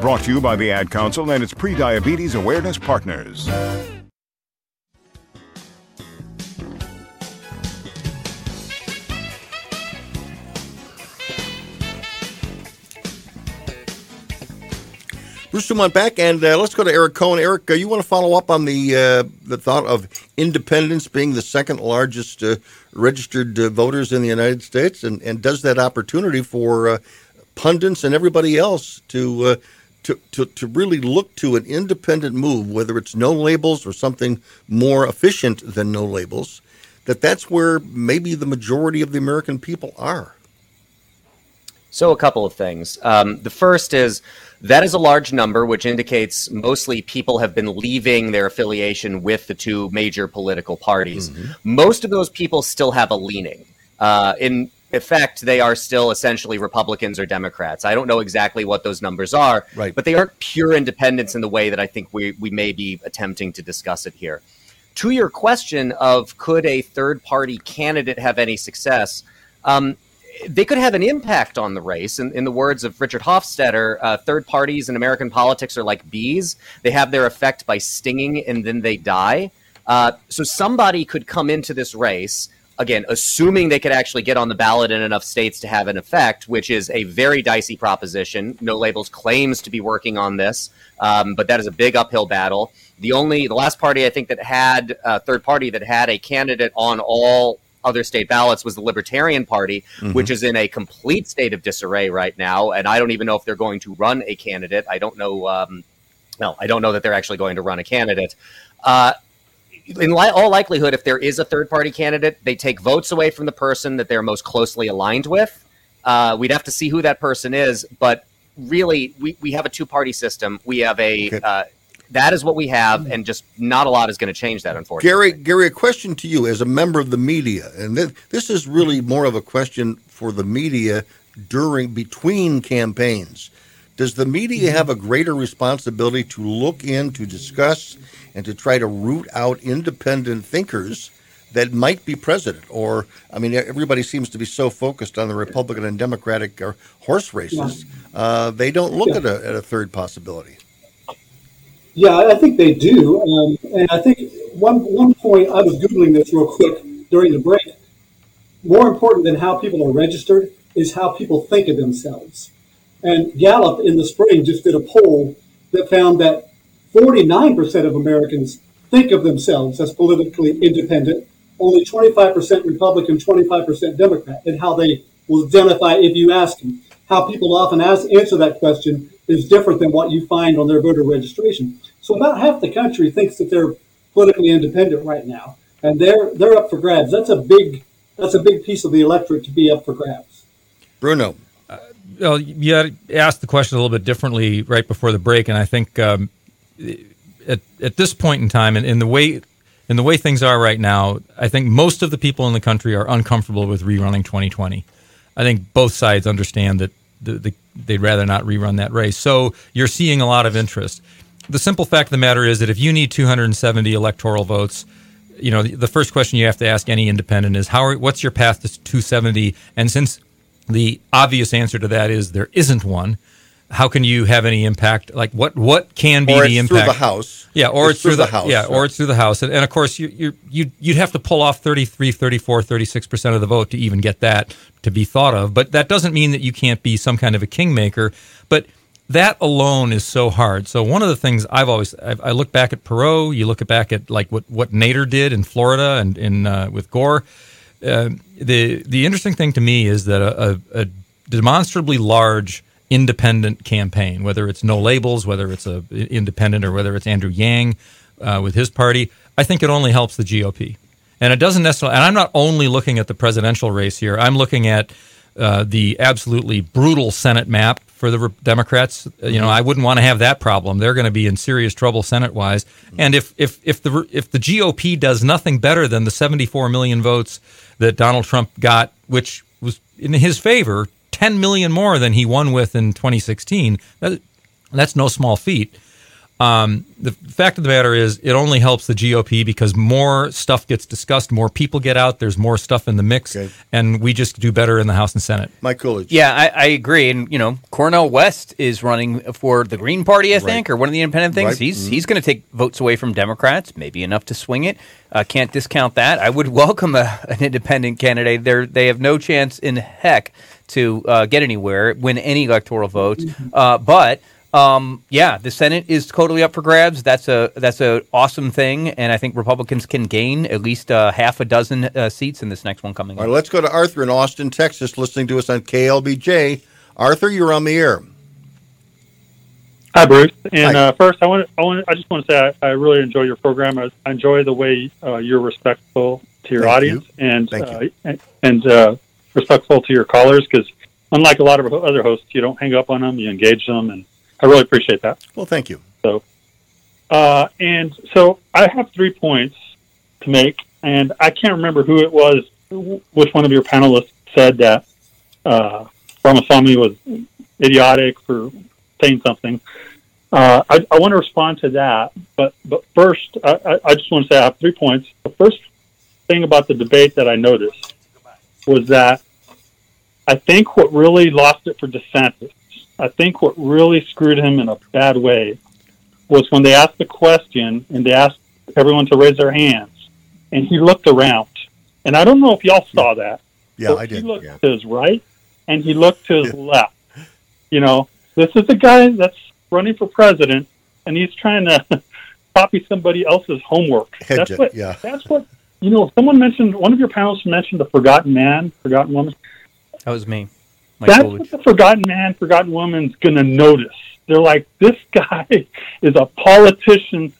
Brought to you by the Ad Council and its pre diabetes Awareness Partners. Bruce Dumont back, and uh, let's go to Eric Kohn. Eric, uh, you want to follow up on the uh, the thought of independents being the second largest uh, registered uh, voters in the United States, and, and does that opportunity for uh, pundits and everybody else to, to to to really look to an independent move, whether it's no labels or something more efficient than no labels, that that's where maybe the majority of the American people are. So, a couple of things. Um, the first is that is a large number, which indicates mostly people have been leaving their affiliation with the two major political parties. Most of those people still have a leaning. Uh, in effect, they are still essentially Republicans or Democrats. I don't know exactly what those numbers are, Right. but they aren't pure independents in the way that I think we, we may be attempting to discuss it here. To your question of could a third party candidate have any success? Um, they could have an impact on the race. In, in the words of Richard Hofstadter, uh, third parties in American politics are like bees. They have their effect by stinging and then they die. Uh, so somebody could come into this race, again, assuming they could actually get on the ballot in enough states to have an effect, which is a very dicey proposition. No Labels claims to be working on this, um, but that is a big uphill battle. The only, the last party I think that had, uh, third party that had a candidate on all other state ballots was the Libertarian Party, Mhm. which is in a complete state of disarray right now. And I don't even know if they're going to run a candidate. I don't know. Um, no, I don't know that they're actually going to run a candidate. Uh, in li- all likelihood, if there is a third party candidate, they take votes away from the person that they're most closely aligned with. Uh, we'd have to see who that person is, but really, we, we have a two party system. We have a uh, that is what we have, and just not a lot is going to change that, unfortunately. Gary, Gary, a question to you as a member of the media, and th- this is really more of a question for the media during between campaigns. Does the media have a greater responsibility to look in, to discuss, and to try to root out independent thinkers that might be president? Or, I mean, everybody seems to be so focused on the Republican and Democratic uh, horse races, uh, they don't look Yeah. at, a, at a third possibility. Yeah, I I think they do. Um, and I think one, one point, I was Googling this real quick during the break. More important than how people are registered is how people think of themselves. And Gallup in the spring just did a poll that found that 49% of Americans think of themselves as politically independent, only 25% Republican, 25% Democrat, and how they will identify if you ask them. How people often ask, answer that question is different than what you find on their voter registration. So about half the country thinks that they're politically independent right now, and they're they're up for grabs. That's a big that's a big piece of the electorate to be up for grabs. Bruno. Well, you asked the question a little bit differently right before the break, and I think um, at at this point in time, and in the way in the way things are right now, I think most of the people in the country are uncomfortable with rerunning 2020. I think both sides understand that the, the, they'd rather not rerun that race. So you're seeing a lot of interest. The simple fact of the matter is that if you need 270 electoral votes, you know the first question you have to ask any independent is how are, what's your path to 270 and since the obvious answer to that is there isn't one how can you have any impact like what what can be Or the it's through the House. yeah or it's, through, the, House, yeah right. or it's through the house and, and of course you you you you'd have to pull off 33 34 36% of the vote to even get that to be thought of but that doesn't mean that you can't be some kind of a kingmaker but that alone is so hard. So one of the things I've always I, I look back at Perot, you look back at like what what Nader did in Florida and in uh, with Gore. Uh, the the interesting thing to me is that a, a, demonstrably large independent campaign, whether it's no labels, whether it's a independent, or whether it's Andrew Yang uh, with his party, I think it only helps the GOP. And it doesn't necessarily. And I'm not only looking at the presidential race here. I'm looking at uh, the absolutely brutal Senate map for the Re- Democrats. Uh, You know, I wouldn't want to have that problem. They're going to be in serious trouble Senate wise. And if if if the if the GOP does nothing better than the 74 million votes that Donald Trump got, which was in his favor, 10 million more than he won with in 2016, that, that's no small feat. Um, the fact of the matter is, it only helps the GOP because more stuff gets discussed, more people get out, there's more stuff in the mix, and we just do better in the House and Senate. Mike Coolidge. Yeah, I, I agree. And you know, Cornel West is running for the Green Party, I think, or one of the independent things. Right. He's Mhm. he's going to take votes away from Democrats, maybe enough to swing it. Uh, can't discount that. I would [LAUGHS] welcome a, an independent candidate. They they have no chance in heck to uh, get anywhere, win any electoral votes. Uh, but um, yeah, the Senate is totally up for grabs. That's a that's a awesome thing, and I think Republicans can gain at least uh, half a dozen uh, seats in this next one coming All up. right, let's go to Arthur in Austin, Texas, listening to us on KLBJ. Arthur, you're on the air. Hi, Bruce. And uh, first, I want I want I just want to say I, I really enjoy your program. I, I enjoy the way uh, you're respectful to your Thank audience and Thank uh, and, and uh, respectful to your callers. Because unlike a lot of other hosts, you don't hang up on them; you engage them, and I really appreciate that. Well, thank you. So, uh, and so I have three points to make, and I can't remember who it was, which one of your panelists said that uh, Ramaswamy was idiotic for saying something. Uh, I, I want to respond to that, but but first, I, I- just want to say I have three points. The first thing about the debate that I noticed was that I think what really lost it for DeSantis, I think what really screwed him in a bad way was when they asked the question and they asked everyone to raise their hands, and he looked around, and I don't know if y'all saw that. Yeah, but I did, He looked yeah. to his right and he looked to his left. You know, this is a guy that's running for president, and he's trying to [LAUGHS] copy somebody else's homework. Hedge that's it, what. yeah. That's what. You know, someone mentioned one of your panelists mentioned the forgotten man, forgotten woman. That was me. Mike That's Coolidge. what the forgotten man, forgotten woman's going to notice. They're like, this [LAUGHS] guy is a politician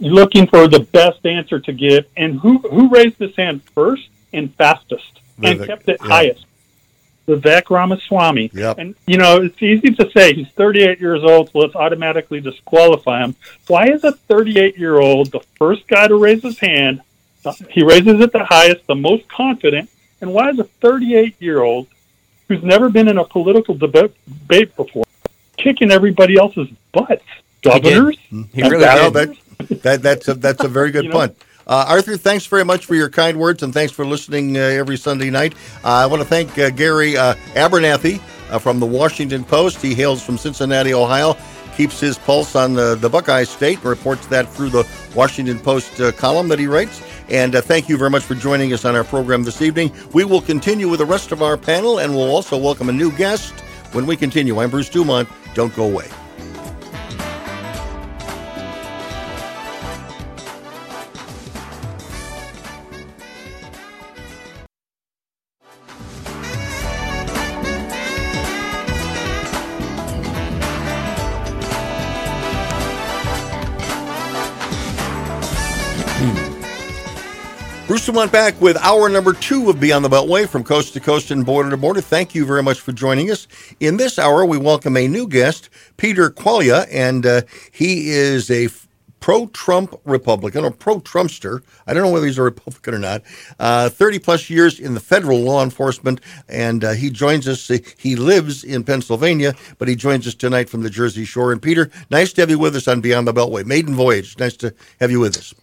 looking for the best answer to give, and who who raised his hand first and fastest and kept it yeah. highest? Vivek Ramaswamy. Yep. And you know, it's easy to say he's 38 years old, so let's automatically disqualify him. Why is a 38 year old the first guy to raise his hand? He raises it the highest, the most confident, and why is a 38 year old who's never been in a political deba- debate before kicking everybody else's butts. Governors, He really no, that, that, that's a, that's a very good You know? point. Uh, Arthur, thanks very much for your kind words and thanks for listening uh, every Sunday night. Uh, I want to thank uh, Gary uh, Abernathy uh, from the Washington Post. He hails from Cincinnati, Ohio, keeps his pulse on the, the Buckeye State, and reports that through the Washington Post uh, column that he writes. And uh, thank you very much for joining us on our program this evening. We will continue with the rest of our panel and we'll also welcome a new guest when we continue. I'm Bruce Dumont. Don't go away. Bruce went back with hour number two of Beyond the Beltway from coast to coast and border to border. Thank you very much for joining us. In this hour, we welcome a new guest, Peter Quaglia, and uh, he is a pro Trump Republican or pro Trumpster. I don't know whether he's a Republican or not. Uh, 30 plus years in the federal law enforcement, and uh, he joins us. He lives in Pennsylvania, but he joins us tonight from the Jersey Shore. And Peter, nice to have you with us on Beyond the Beltway. Maiden voyage. Nice to have you with us.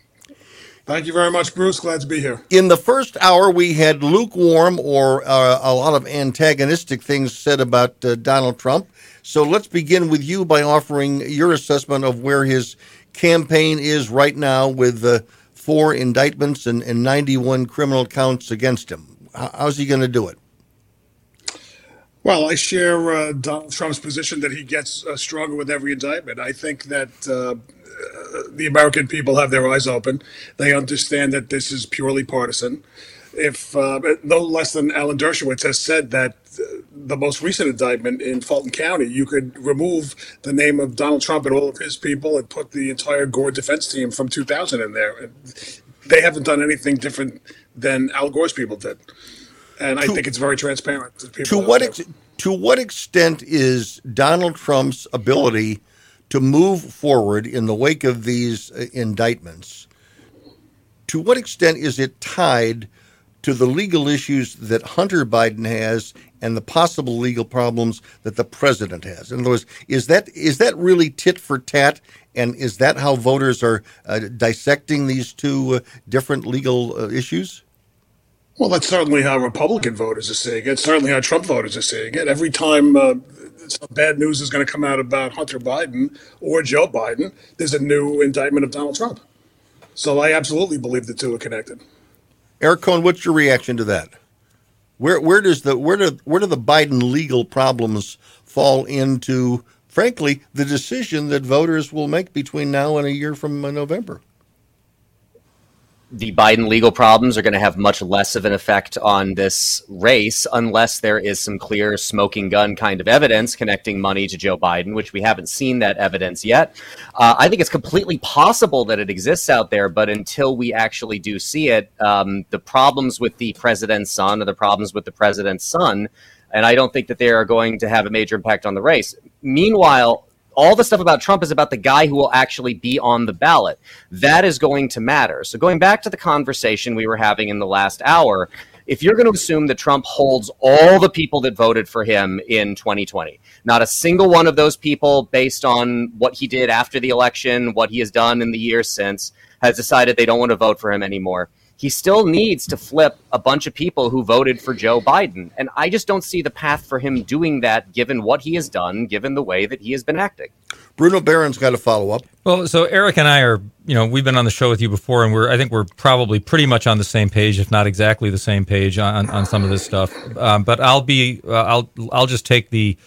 Thank you very much, Bruce. Glad to be here. In the first hour, we had lukewarm or uh, a lot of antagonistic things said about uh, Donald Trump. So let's begin with you by offering your assessment of where his campaign is right now with uh, four indictments and, and 91 criminal counts against him. How's he going to do it? Well, I share uh, Donald Trump's position that he gets uh, stronger with every indictment. I think that uh, uh, the American people have their eyes open. They understand that this is purely partisan. If uh, no less than Alan Dershowitz has said that uh, the most recent indictment in Fulton County, you could remove the name of Donald Trump and all of his people and put the entire Gore defense team from 2000 in there. They haven't done anything different than Al Gore's people did. And I think it's very transparent. To, To what ex- to what extent is Donald Trump's ability to move forward in the wake of these uh, indictments? To what extent is it tied to the legal issues that Hunter Biden has and the possible legal problems that the president has? In other words, is that is that really tit for tat? And is that how voters are uh, dissecting these two uh, different legal uh, issues? Well, that's certainly how Republican voters are seeing it. Certainly how Trump voters are seeing it. Every time uh, some bad news is going to come out about Hunter Biden or Joe Biden, there's a new indictment of Donald Trump. So I absolutely believe the two are connected. Eric Kohn, what's your reaction to that? Where where does the where do where do the Biden legal problems fall into? Frankly, the decision that voters will make between now and a year from November. The Biden legal problems are going to have much less of an effect on this race unless there is some clear smoking gun kind of evidence connecting money to Joe Biden, which we haven't seen that evidence yet. Uh, I think it's completely possible that it exists out there, but until we actually do see it, um, the problems with the president's son are the problems with the president's son. And I don't think that they are going to have a major impact on the race. Meanwhile, all the stuff about Trump is about the guy who will actually be on the ballot. That is going to matter. So, going back to the conversation we were having in the last hour, if you're going to assume that Trump holds all the people that voted for him in 2020, not a single one of those people, based on what he did after the election, what he has done in the years since, has decided they don't want to vote for him anymore. He still needs to flip a bunch of people who voted for Joe Biden. And I just don't see the path for him doing that given what he has done, given the way that he has been acting. Bruno Behrend's got a follow up. Well, so Eric and I are, you know, we've been on the show with you before, and we're, I think we're probably pretty much on the same page, if not exactly the same page on, on some of this stuff. Um, but I'll be, uh, I'll, I'll just take the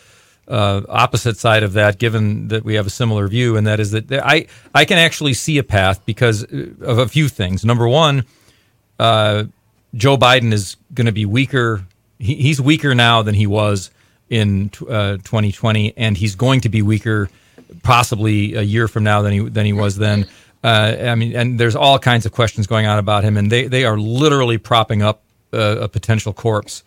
uh, opposite side of that, given that we have a similar view, and that is that I, I can actually see a path because of a few things. Number one, uh, Joe Biden is going to be weaker. He, he's weaker now than he was in uh, 2020, and he's going to be weaker possibly a year from now than he than he was then. Uh, I mean, and there's all kinds of questions going on about him, and they they are literally propping up uh, a potential corpse.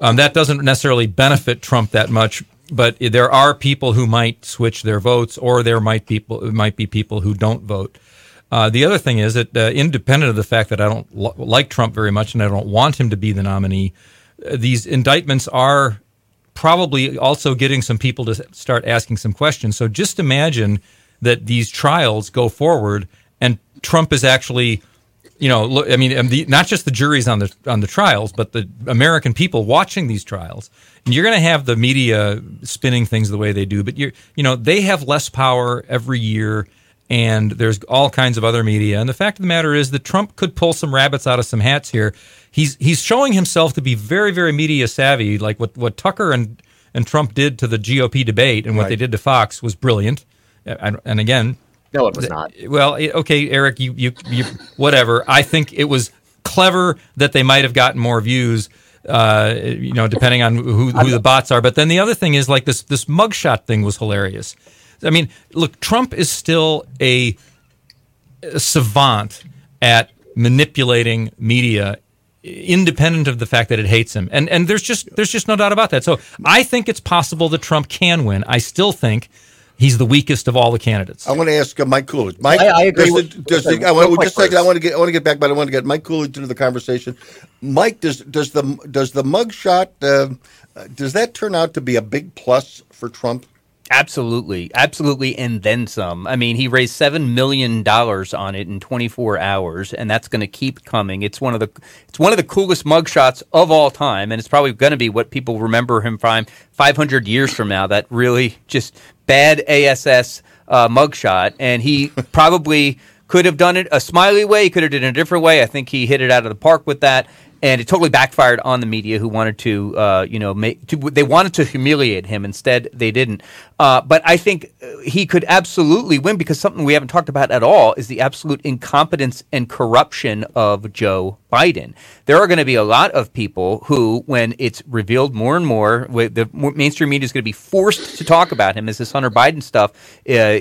Um, that doesn't necessarily benefit Trump that much, but there are people who might switch their votes, or there might people might be people who don't vote. Uh, the other thing is that, uh, independent of the fact that I don't like Trump very much and I don't want him to be the nominee, uh, these indictments are probably also getting some people to start asking some questions. So just imagine that these trials go forward and Trump is actually, you know, look, I mean, the, not just the juries on the on the trials, but the American people watching these trials. And you're going to have the media spinning things the way they do, but you're, you know, they have less power every year. And there's all kinds of other media. And the fact of the matter is that Trump could pull some rabbits out of some hats here. He's he's showing himself to be very, very media savvy. Like what, what Tucker and, and Trump did to the GOP debate and what Right. they did to Fox was brilliant. And, and again, No, it was not. well, okay, Eric, you, you, you, whatever. I think it was clever that they might have gotten more views, uh, you know, depending on who, who the bots are. But then the other thing is like this, this mugshot thing was hilarious. I mean, look, Trump is still a, a savant at manipulating media independent of the fact that it hates him. And and there's just there's just no doubt about that. So I think it's possible that Trump can win. I still think he's the weakest of all the candidates. I want to ask uh, Mike Coolidge. Mike, I- I agree does with- the- does listen, the- I want, just a second. I want to get I want to get back, but I want to get Mike Coolidge into the conversation. Mike, does does the does the mugshot uh, uh, does that turn out to be a big plus for Trump? Absolutely, absolutely, and then some. I mean, he raised seven million dollars on it in 24 hours, and that's going to keep coming. It's one of the it's one of the coolest mugshots of all time, and it's probably going to be what people remember him from 500 years from now. That really just bad ASS uh, mugshot, and he [LAUGHS] probably could have done it a smiley way. He could have done it a different way. I think he hit it out of the park with that and it totally backfired on the media who wanted to, uh, you know, make to, they wanted to humiliate him. Instead, they didn't. Uh, but I think uh, he could absolutely win because something we haven't talked about at all is the absolute incompetence and corruption of Joe Biden. There are going to be a lot of people who, when it's revealed more and more, the mainstream media is going to be forced to talk about him as this Hunter Biden stuff uh,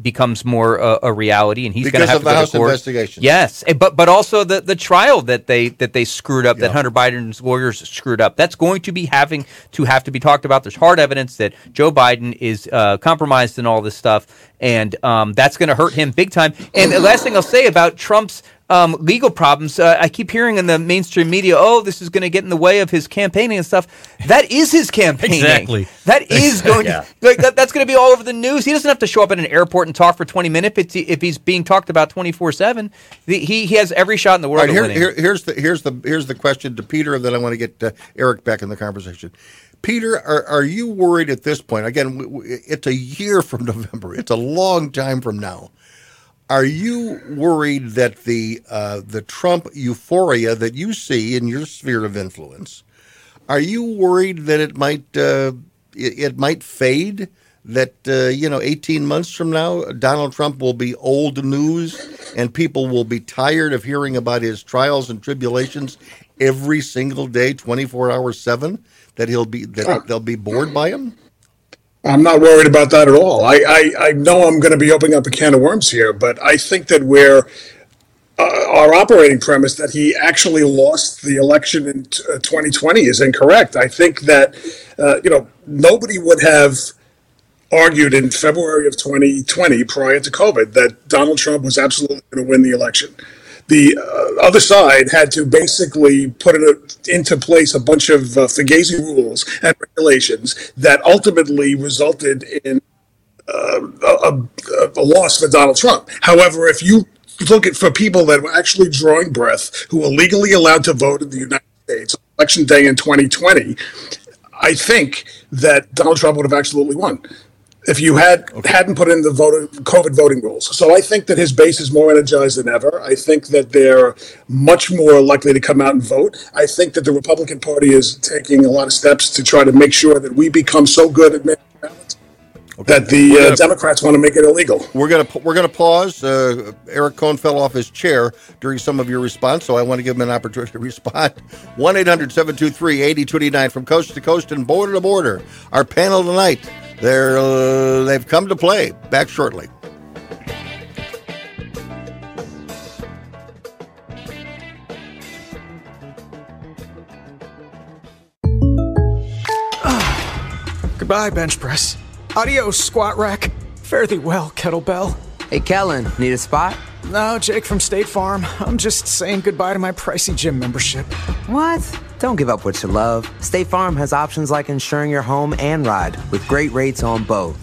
becomes more uh, a reality, and he's going to have of to the go to House court. investigation. Yes, but but also the the trial that they that they screwed up, that Hunter Biden's lawyers screwed up. That's going to be having to have to be talked about. There's hard evidence that Joe Biden is uh, compromised in all this stuff, and um, that's going to hurt him big time. And the last thing I'll say about Trump's. Um, legal problems. Uh, I keep hearing in the mainstream media, "Oh, this is going to get in the way of his campaigning and stuff." That is his campaigning. Exactly. That [LAUGHS] is going Yeah. to like that, that's going to be all over the news. He doesn't have to show up at an airport and talk for 20 minutes if, it's, if he's being talked about 24 seven. He he has every shot in the world right, of here, winning. here, here's the here's the here's the question to Peter, and then I want to get uh, Eric back in the conversation. Peter, are, are you worried at this point? Again, w- w- it's a year from [LAUGHS] November. It's a long time from now. Are you worried that the uh, the Trump euphoria that you see in your sphere of influence, are you worried that it might uh, it, it might fade? That uh, you know, eighteen months from now, Donald Trump will be old news, and people will be tired of hearing about his trials and tribulations every single day, twenty four hours seven. That he'll be that they'll be bored by him. I'm not worried about that at all. I, I, I know I'm going to be opening up a can of worms here, but I think that we're uh, our operating premise that he actually lost the election in t- uh, 2020 is incorrect. I think that uh, you know nobody would have argued in February of 2020 prior to COVID that Donald Trump was absolutely going to win the election. The uh, other side had to basically put into place a bunch of uh, Fugazi rules and regulations that ultimately resulted in uh, a, a, loss for Donald Trump. However, if you look at for people that were actually drawing breath, who were legally allowed to vote in the United States on election day in 2020, I think that Donald Trump would have absolutely won if you had hadn't put in the vote, COVID voting rules. So I think that his base is more energized than ever. I think that they're much more likely to come out and vote. I think that the Republican Party is taking a lot of steps to try to make sure that we become so good at mail ballots that the We're uh, Democrats want to make it illegal. We're gonna we're gonna pause. Uh, Eric Kohn fell off his chair during some of your response, so I want to give him an opportunity to respond. One 8029 from coast to coast and border to border. Our panel tonight. They're uh, they've come to play. Back shortly. Goodbye, bench press. Adios, squat rack. Fare thee well, kettlebell. Hey, Kellen, need a spot? No, Jake from State Farm. I'm just saying goodbye to my pricey gym membership. What? Don't give up what you love. State Farm has options like insuring your home and ride with great rates on both.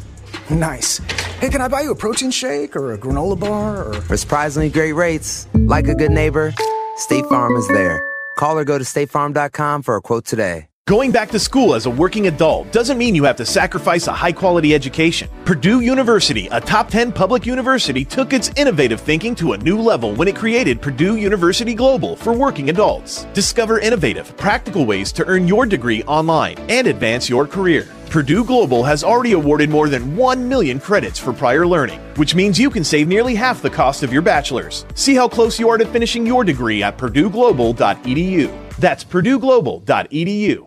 Nice. Hey, can I buy you a protein shake or a granola bar or. For surprisingly great rates, like a good neighbor, State Farm is there. Call or go to statefarm.com for a quote today. Going back to school as a working adult doesn't mean you have to sacrifice a high quality education. Purdue University, a top 10 public university, took its innovative thinking to a new level when it created Purdue University Global for working adults. Discover innovative, practical ways to earn your degree online and advance your career. Purdue Global has already awarded more than 1 million credits for prior learning, which means you can save nearly half the cost of your bachelor's. See how close you are to finishing your degree at purdueglobal.edu. That's purdueglobal.edu.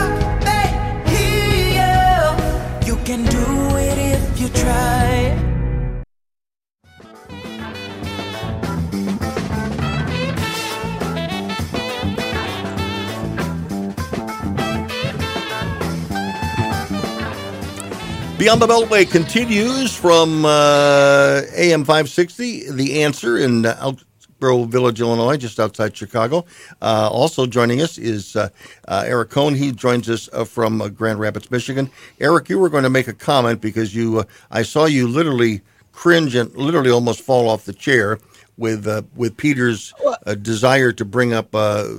Beyond the Beltway continues from uh, AM 560, The Answer in Elk Grove Village, Illinois, just outside Chicago. Uh, also joining us is uh, uh, Eric Kohn. He joins us uh, from uh, Grand Rapids, Michigan. Eric, you were going to make a comment because you, uh, I saw you literally cringe and literally almost fall off the chair with uh, with Peter's uh, desire to bring up uh,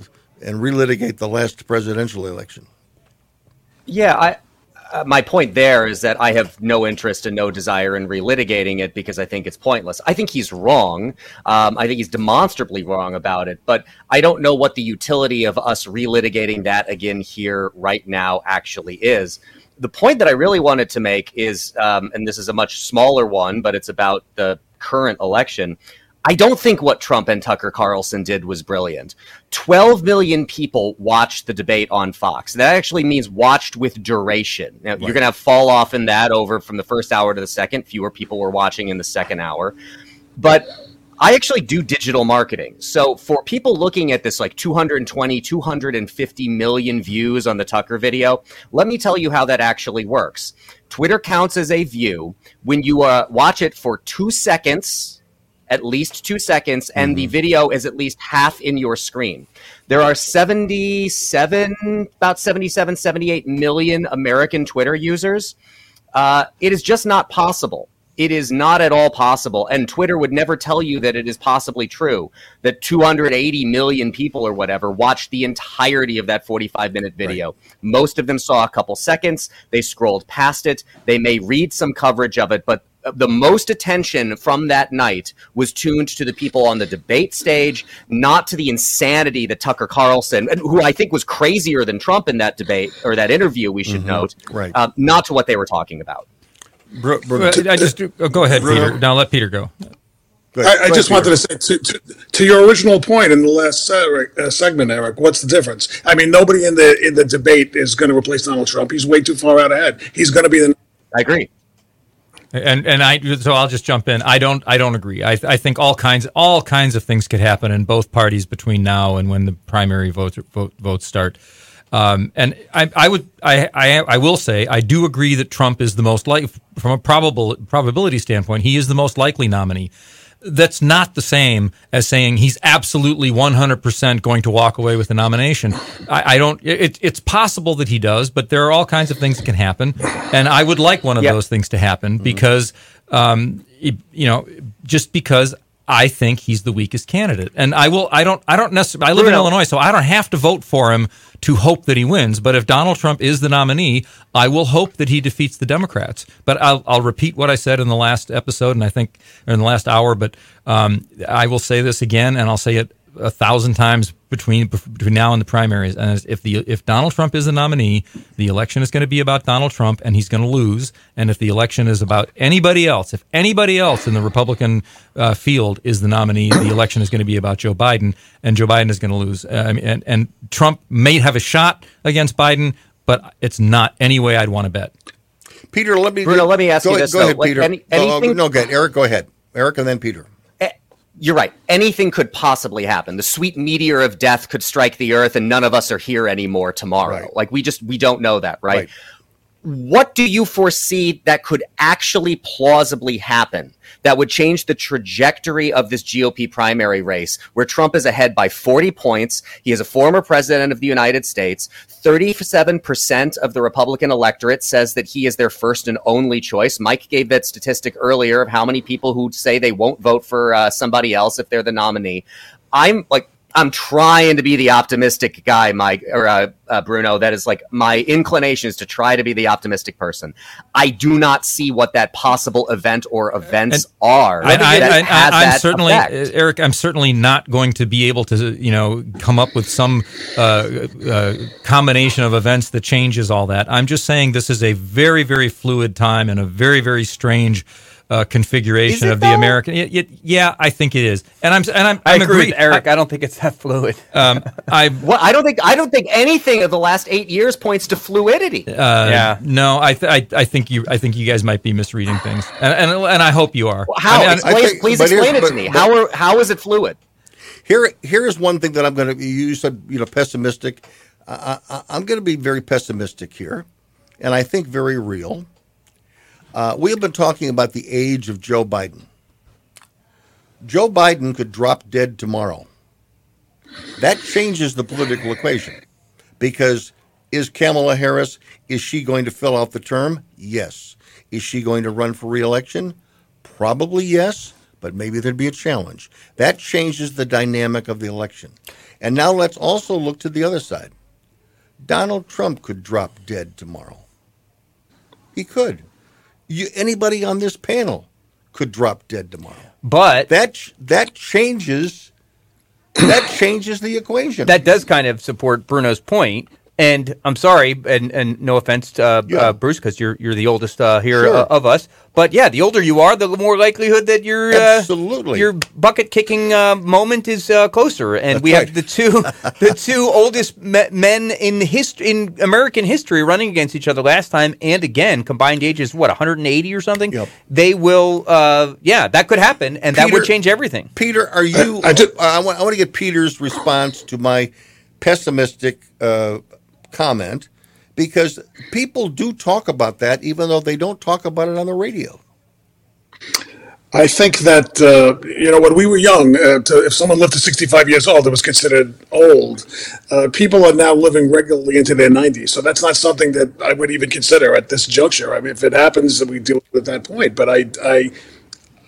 and relitigate the last presidential election. Yeah, I. Uh, my point there is that I have no interest and no desire in relitigating it because I think it's pointless. I think he's wrong. Um, I think he's demonstrably wrong about it, but I don't know what the utility of us relitigating that again here right now actually is. The point that I really wanted to make is, um, and this is a much smaller one, but it's about the current election. I don't think what Trump and Tucker Carlson did was brilliant. 12 million people watched the debate on Fox. That actually means watched with duration. Now, you're going to have fall off in that over from the first hour to the second. Fewer people were watching in the second hour. But I actually do digital marketing. So for people looking at this like 220, 250 million views on the Tucker video, let me tell you how that actually works. Twitter counts as a view when you uh, watch it for two seconds at least two seconds, and the video is at least half in your screen. There are 77, about 77, 78 million American Twitter users. Uh, it is just not possible. It is not at all possible. And Twitter would never tell you that it is possibly true that 280 million people or whatever watched the entirety of that 45 minute video. Most of them saw a couple seconds. They scrolled past it. They may read some coverage of it, but the most attention from that night was tuned to the people on the debate stage, not to the insanity that Tucker Carlson, who I think was crazier than Trump in that debate or that interview, we should Mhm. note, Right. uh, not to what they were talking about. Bru- Bruno. Uh, I just oh, go ahead, Bruno. Peter. Now let Peter go. I, I just wanted to say to, to, to your original point in the last se- uh, segment, Eric. What's the difference? I mean, nobody in the in the debate is going to replace Donald Trump. He's way too far out ahead. He's going to be the. I agree. And and I so I'll just jump in. I don't I don't agree. I I think all kinds all kinds of things could happen in both parties between now and when the primary votes vote, votes start. Um, and I, I would I, I I will say I do agree that Trump is the most like from a probable probability standpoint he is the most likely nominee. That's not the same as saying he's absolutely 100% going to walk away with the nomination. I, I don't. It, it's possible that he does, but there are all kinds of things that can happen, and I would like one of Yep. those things to happen because, um, it- you know, just because I think he's the weakest candidate, and I will. I don't. I don't necessarily. I live in Illinois, so I don't have to vote for him to hope that he wins. But if Donald Trump is the nominee, I will hope that he defeats the Democrats. But I'll, I'll repeat what I said in the last episode, and I think or in the last hour. But um, I will say this again, and I'll say it a thousand times between between now and the primaries. And if the if Donald Trump is the nominee, the election is going to be about Donald Trump, and he's going to lose. And if the election is about anybody else, if anybody else in the Republican uh, field is the nominee, the election is going to be about Joe Biden, and Joe Biden is going to lose. Uh, I mean, and and Trump may have a shot against Biden, but it's not any way I'd want to bet. Peter, let me Bruno, let me ask go you ahead, this, Go though. ahead, Like, Peter. any- No, no, anything- no, good. Eric, go ahead. Eric, and then Peter. You're right. Anything could possibly happen. The sweet meteor of death could strike the earth, and none of us are here anymore tomorrow. Like we just we don't know that, right? What do you foresee that could actually plausibly happen that would change the trajectory of this GOP primary race, where Trump is ahead by 40 points? He is a former president of the United States. 37% of the Republican electorate says that he is their first and only choice. Mike gave that statistic earlier of how many people who say they won't vote for uh, somebody else if they're the nominee. I'm like, I'm trying to be the optimistic guy, Mike or uh, uh, Bruno. That is like my inclination is to try to be the optimistic person. I do not see what that possible event or events are. I, that I, I, am certainly, effect. uh, Eric. I'm certainly not going to be able to, you know, come up with some uh, uh, combination of events that changes all that. I'm just saying this is a very, very fluid time and a very, very strange. Uh, configuration of the American, Y- y- yeah, I think it is, and I'm and I'm, I I'm agree with Eric. I don't think it's that fluid. Um, [LAUGHS] I well, I don't think I don't think anything of the last eight years points to fluidity. Uh, yeah. No, I, th- I I think you I think you guys might be misreading things, and and, and I hope you are. How? I mean, I- Explain- please explain it to but- me. but- How are, how is it fluid? Here, here's one thing that I'm going to. You said you know pessimistic. I, I, I'm going to be very pessimistic here, and I think very real. Uh, we have been talking about the age of Joe Biden. Joe Biden could drop dead tomorrow. That changes the political equation, because is Kamala Harris is she going to fill out the term? Yes. Is she going to run for reelection? Probably yes, but maybe there'd be a challenge. That changes the dynamic of the election. And now let's also look to the other side. Donald Trump could drop dead tomorrow. He could. You, anybody on this panel could drop dead tomorrow. But that that changes that changes the equation. That does kind of support Bruno's point. And I'm sorry, and, and no offense, to, uh, uh, Bruce, because you're you're the oldest uh, here Sure. uh, of us. But yeah, the older you are, the more likelihood that your uh, Absolutely. your bucket kicking uh, moment is uh, closer. And That's we right. have the two [LAUGHS] the two oldest me- men in history in American history running against each other last time and again combined ages what 180 or something. They will, uh, yeah, that could happen, and that would change everything. Peter, are you? I, I, want, I want to get Peter's response to my pessimistic uh, comment because people do talk about that, even though they don't talk about it on the radio. I think that uh, you know when we were young, uh, to, if someone lived to 65 years old, it was considered old. Uh, people are now living regularly into their 90s, so that's not something that I would even consider at this juncture. I mean, if it happens, we deal with it at that point. But I, I,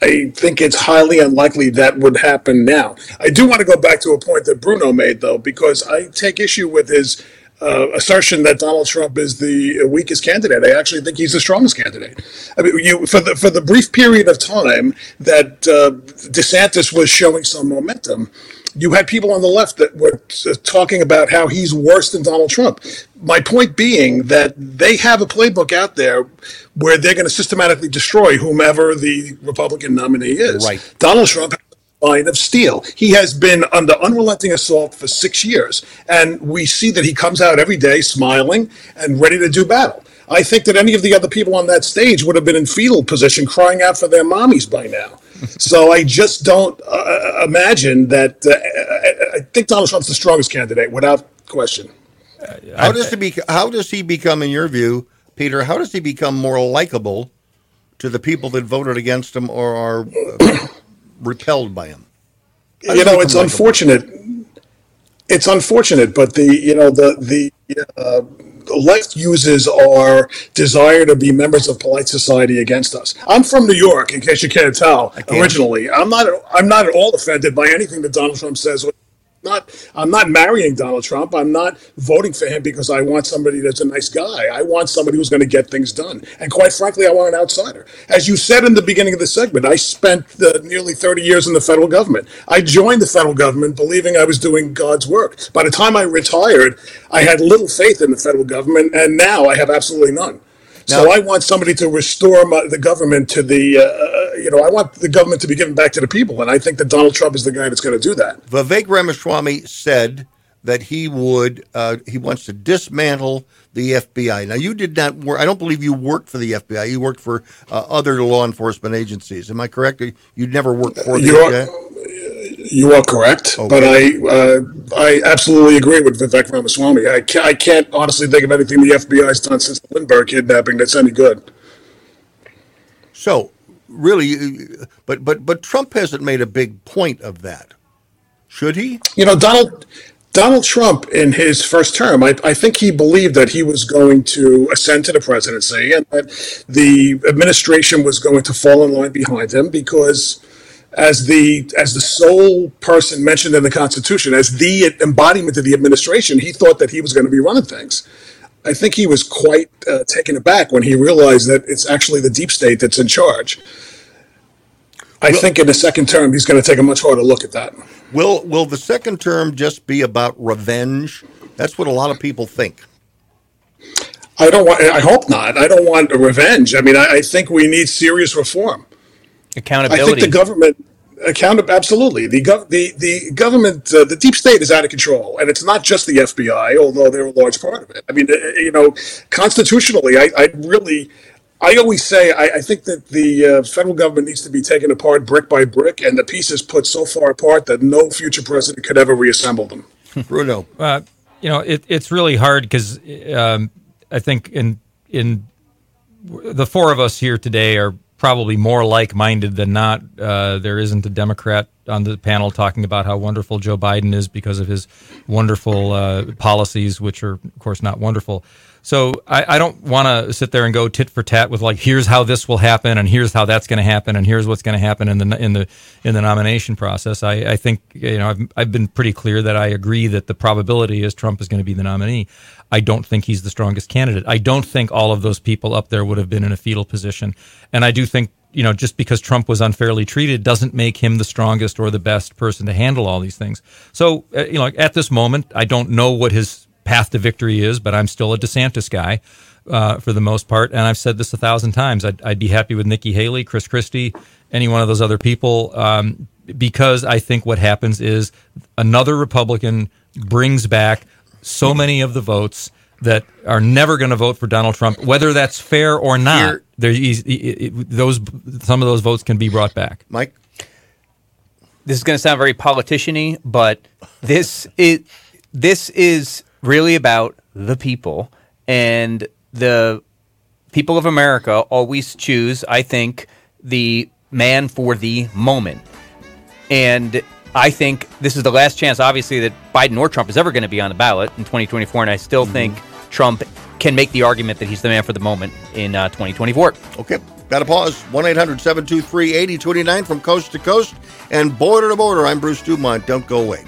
I think it's highly unlikely that would happen now. I do want to go back to a point that Bruno made, though, because I take issue with his uh, assertion that Donald Trump is the weakest candidate. I actually think he's the strongest candidate. I mean, you for the for the brief period of time that uh, DeSantis was showing some momentum. you had people on the left that were uh, talking about how he's worse than Donald Trump. My point being that they have a playbook out there where they're going to systematically destroy whomever the Republican nominee is. Right. Donald Trump has a mind of steel. He has been under unrelenting assault for six years, and we see that he comes out every day smiling and ready to do battle. I think that any of the other people on that stage would have been in fetal position crying out for their mommies by now. [LAUGHS] so I just don't uh, imagine that. Uh, I, I think Donald Trump's the strongest candidate without question. How does he be, How does he become, in your view, Peter? How does he become more likable to the people that voted against him or are uh, repelled by him? Does you know, it's unfortunate. It's unfortunate, but the you know the the uh, the left uses our desire to be members of polite society against us. I'm from New York, in case you can't tell. Originally, I'm not I'm not at all offended by anything that Donald Trump says. Not I'm not marrying Donald Trump. I'm not voting for him because I want somebody that's a nice guy. I want somebody who's going to get things done. And quite frankly, I want an outsider. As you said in the beginning of the segment, I spent uh, nearly 30 years in the federal government. I joined the federal government believing I was doing God's work. By the time I retired, I had little faith in the federal government, and now I have absolutely none. So I want somebody to restore my, the government to the, uh, you know, I want the government to be given back to the people, and I think that Donald Trump is the guy that's going to do that. Vivek Ramaswamy said that he would uh, he wants to dismantle the FBI. Now, you did not work. I don't believe you worked for the FBI. You worked for uh, other law enforcement agencies. Am I correct? You never worked for the FBI. You are correct, but I uh, I absolutely agree with Vivek Ramaswamy. I can't, I can't honestly think of anything the FBI's done since the Lindbergh kidnapping that's any good. So, really, but but but Trump hasn't made a big point of that. Should he? You know, Donald Donald Trump in his first term, I, I think he believed that he was going to ascend to the presidency and that the administration was going to fall in line behind him because as the as the sole person mentioned in the Constitution, as the embodiment of the administration, he thought that he was going to be running things. I think he was quite uh, taken aback when he realized that it's actually the deep state that's in charge. I think in the second term, he's going to take a much harder look at that. Will will the second term just be about revenge? That's what a lot of people think. I don't want. I hope not. I don't want a revenge. I mean, I, I think we need serious reform. I think the government account absolutely the gov the the government uh, the deep state is out of control, and it's not just the FBI, although they're a large part of it. I mean, uh, you know, constitutionally, I, I really. I always say I, I think that the uh, federal government needs to be taken apart brick by brick, and the pieces put so far apart that no future president could ever reassemble them. [LAUGHS] Bruno, uh, you know, it, it's really hard because um, I think in in the four of us here today are probably more like-minded than not. Uh, there isn't a Democrat on the panel talking about how wonderful Joe Biden is because of his wonderful uh, policies, which are, of course, not wonderful. So I, I don't want to sit there and go tit for tat with like, here's how this will happen, and here's how that's going to happen, and here's what's going to happen in the in the in the nomination process. I, I think you know I've I've been pretty clear that I agree that the probability is Trump is going to be the nominee. I don't think he's the strongest candidate. I don't think all of those people up there would have been in a fetal position, and I do think you know, just because Trump was unfairly treated doesn't make him the strongest or the best person to handle all these things. So, uh, you know, at this moment, I don't know what his path to victory is, but I'm still a DeSantis guy uh, for the most part. And I've said this a thousand times. I'd, I'd be happy with Nikki Haley, Chris Christie, any one of those other people, um, because I think what happens is another Republican brings back so many of the votes that are never going to vote for Donald Trump, whether that's fair or not. There, he- he- those some of those votes can be brought back. Mike, this is going to sound very politician-y, but this is this is really about the people and the people of America always choose, I think, the man for the moment. And I think this is the last chance, obviously, that Biden or Trump is ever going to be on the ballot in 2024. And I still think Trump can make the argument that he's the man for the moment in uh, 2024. Okay. Got to pause. 1 800 723 8029 from coast to coast and border to border. I'm Bruce Dumont. Don't go away.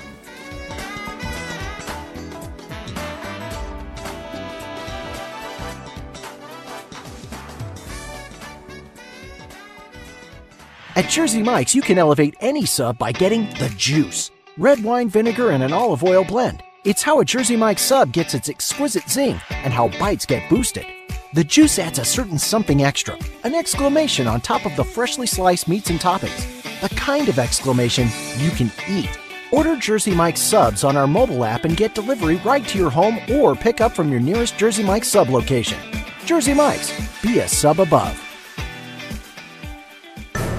At Jersey Mike's, you can elevate any sub by getting the juice. red wine vinegar, and an olive oil blend. It's how a Jersey Mike sub gets its exquisite zing and how bites get boosted. The juice adds a certain something extra, an exclamation on top of the freshly sliced meats and toppings. The kind of exclamation you can eat. Order Jersey Mike subs on our mobile app and get delivery right to your home or pick up from your nearest Jersey Mike sub location. Jersey Mike's, be a sub above.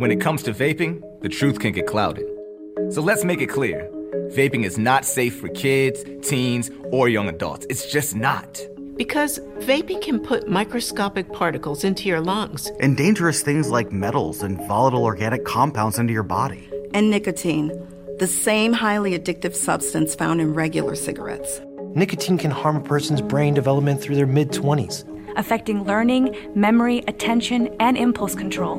When it comes to vaping, the truth can get clouded. So let's make it clear vaping is not safe for kids, teens, or young adults. It's just not. Because vaping can put microscopic particles into your lungs. And dangerous things like metals and volatile organic compounds into your body. And nicotine, the same highly addictive substance found in regular cigarettes. Nicotine can harm a person's brain development through their mid 20s, affecting learning, memory, attention, and impulse control,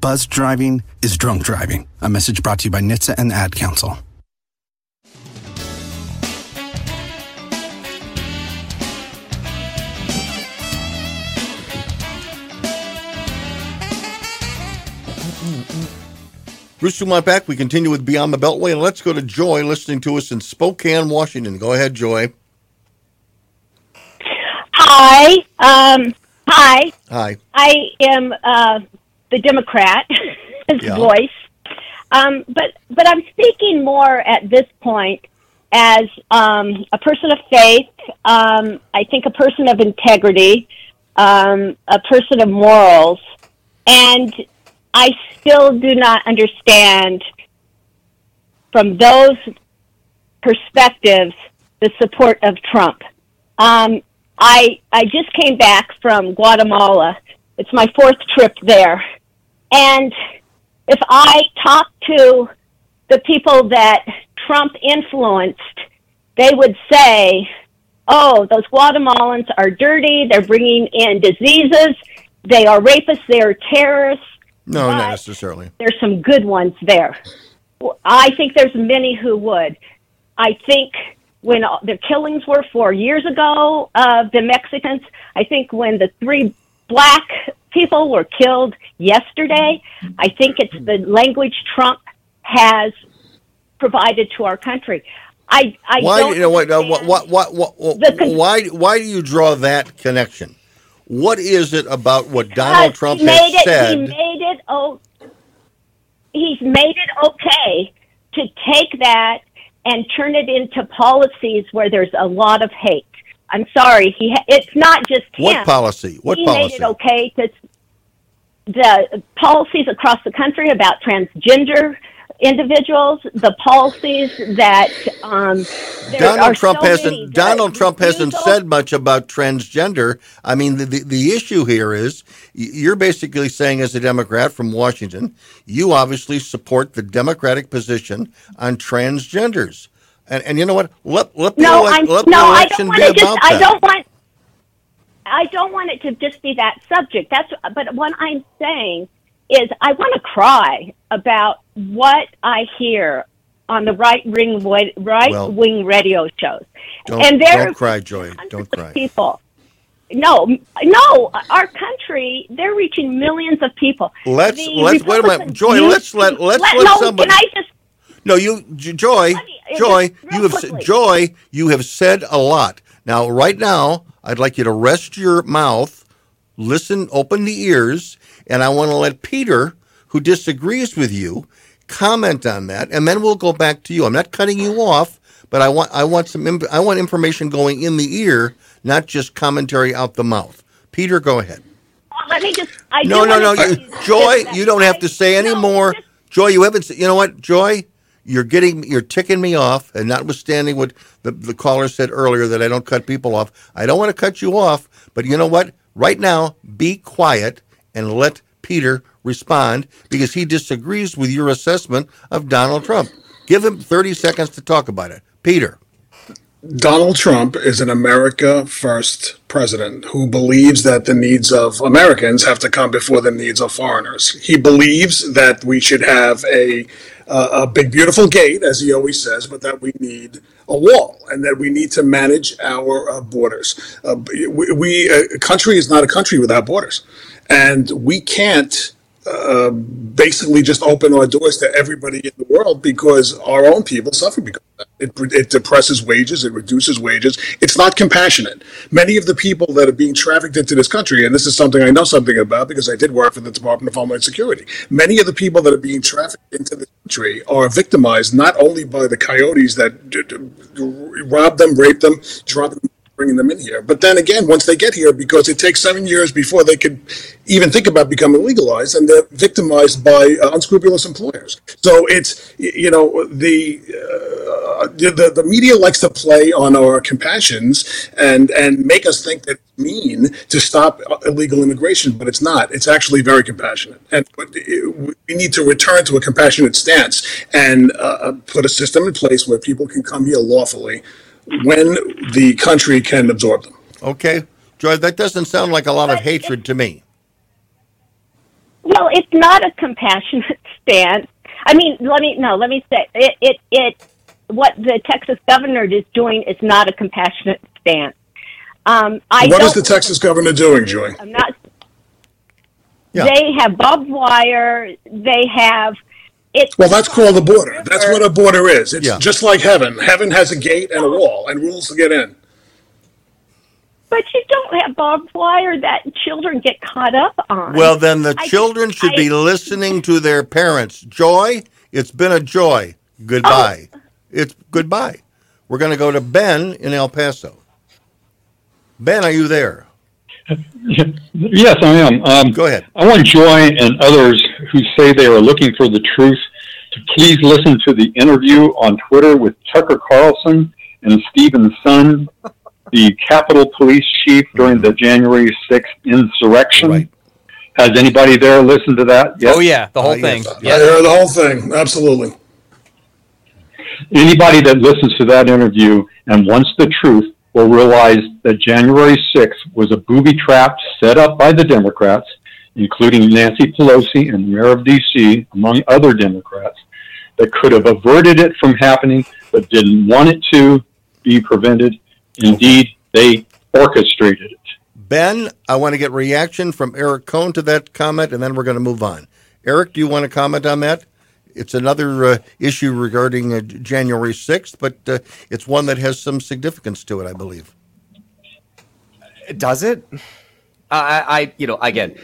Buzz driving is drunk driving. A message brought to you by NHTSA and the Ad Council. Bruce Dumont back. We continue with Beyond the Beltway, and let's go to Joy listening to us in Spokane, Washington. Go ahead, Joy. Hi. Um, hi. Hi. I am uh, the Democrat [LAUGHS] Yeah. voice, um, but but I'm speaking more at this point as um, a person of faith. Um, I think a person of integrity, um, a person of morals, and I still do not understand from those perspectives the support of Trump. Um, I I just came back from Guatemala. It's my fourth trip there, and if I talk to the people that Trump influenced, they would say, "Oh, those Guatemalans are dirty. They're bringing in diseases. They are rapists. They are terrorists." No, not necessarily. there's some good ones there. I think there's many who would. I think when the killings were four years ago of the Mexicans, I think when the three black people were killed yesterday, I think it's the language Trump has provided to our country. I, I why? don't You know what? What? What? What? con- why? Why do you draw that connection? What is it about what Donald Trump he made has it, said? He made it. Oh, he's made it okay to take that and turn it into policies where there's a lot of hate. I'm sorry. He. Ha- it's not just him. What policy? What he policy? made it okay to the policies across the country about transgender individuals, the policies that um, Donald Trump so hasn't Donald Trump hasn't said much about transgender. I mean, the, the the issue here is you're basically saying, as a Democrat from Washington, you obviously support the Democratic position on transgenders. And, and you know what? Let let the, No, I'm let no, I election don't be about just. I don't want. I don't want it to just be that subject. That's. But what I'm saying is, I want to cry about what I hear on the right wing right Well, wing radio shows, Don't, and there don't cry, Joy. Don't cry. people. No, no, our country, they're reaching millions of people. Let's The let's wait a minute, Joy. Let's let let's let- let no, somebody. Can I just No, you, Joy, Joy, you have quickly. Joy, you have said a lot. Now, right now, I'd like you to rest your mouth, listen, open the ears, and I want to let Peter, who disagrees with you, comment on that, and then we'll go back to you. I'm not cutting you off, but I want I want some imp- I want information going in the ear, not just commentary out the mouth. Peter, go ahead. let me just? I no, no, no, you, Joy, you don't have to say any more. Joy, you haven't. You know what, Joy, you're getting, you're ticking me off. And notwithstanding what the the caller said earlier that I don't cut people off, I don't want to cut you off. But you know what? Right now, be quiet and let Peter respond because he disagrees with your assessment of Donald Trump. Give him 30 seconds to talk about it. Peter. Donald Trump is an America first president who believes that the needs of Americans have to come before the needs of foreigners. He believes that we should have a uh, a big beautiful gate, as he always says, but that we need a wall and that we need to manage our uh, borders. Uh, we, we a country is not a country without borders, and we can't uh, basically just open our doors to everybody in the world because our own people suffer because. It, it depresses wages, it reduces wages. It's not compassionate. Many of the people that are being trafficked into this country, and this is something I know something about because I did work for the Department of Homeland Security, many of the people that are being trafficked into the country are victimized not only by the coyotes that d- d- rob them, rape them, drop them bringing them in here. But then again, once they get here, because it takes seven years before they could even think about becoming legalized, and they're victimized by uh, unscrupulous employers. So it's you know the, uh, the the media likes to play on our compassions and and make us think that it's mean to stop illegal immigration, but it's not. It's actually very compassionate, and we need to return to a compassionate stance and uh, put a system in place where people can come here lawfully when the country can absorb them. Okay. Joy, that doesn't sound like a lot of hatred to me. Well, it's not a compassionate [LAUGHS] stance. I mean, let me no, let me say it. It it what the Texas governor is doing is not a compassionate stance. Um, I what is the Texas governor doing, Joy? I'm not. Yeah. They have barbed wire. They have. It's Well, that's called a border. That's what a border is. It's Yeah. just like heaven. Heaven has a gate and a wall and rules to get in. But you don't have barbed wire that children get caught up on. Well, then the I- children should I- be listening to their parents. Joy, it's been a joy. Goodbye. It's goodbye. We're going to go to Ben in El Paso. Ben, are you there? Yes, I am. Um, Go ahead. I want Joy and others who say they are looking for the truth to please listen to the interview on Twitter with Tucker Carlson and Stephen Sund, the Capitol Police Chief during the January 6th insurrection. Has anybody there listened to that? Yet? Oh yeah, the whole Uh, thing. yes. I heard the whole thing. Absolutely. Anybody that listens to that interview and wants the truth will realize that January 6th was a booby trap set up by the Democrats, including Nancy Pelosi and the mayor of D.C., among other Democrats, that could have averted it from happening, but didn't want it to be prevented. Indeed, they orchestrated it. Ben, I want to get reaction from Eric Kohn to that comment, and then we're going to move on. Eric, do you want to comment on that? It's another uh, issue regarding uh, January 6th, but uh, it's one that has some significance to it, I believe. Does it? I, I, you know, again,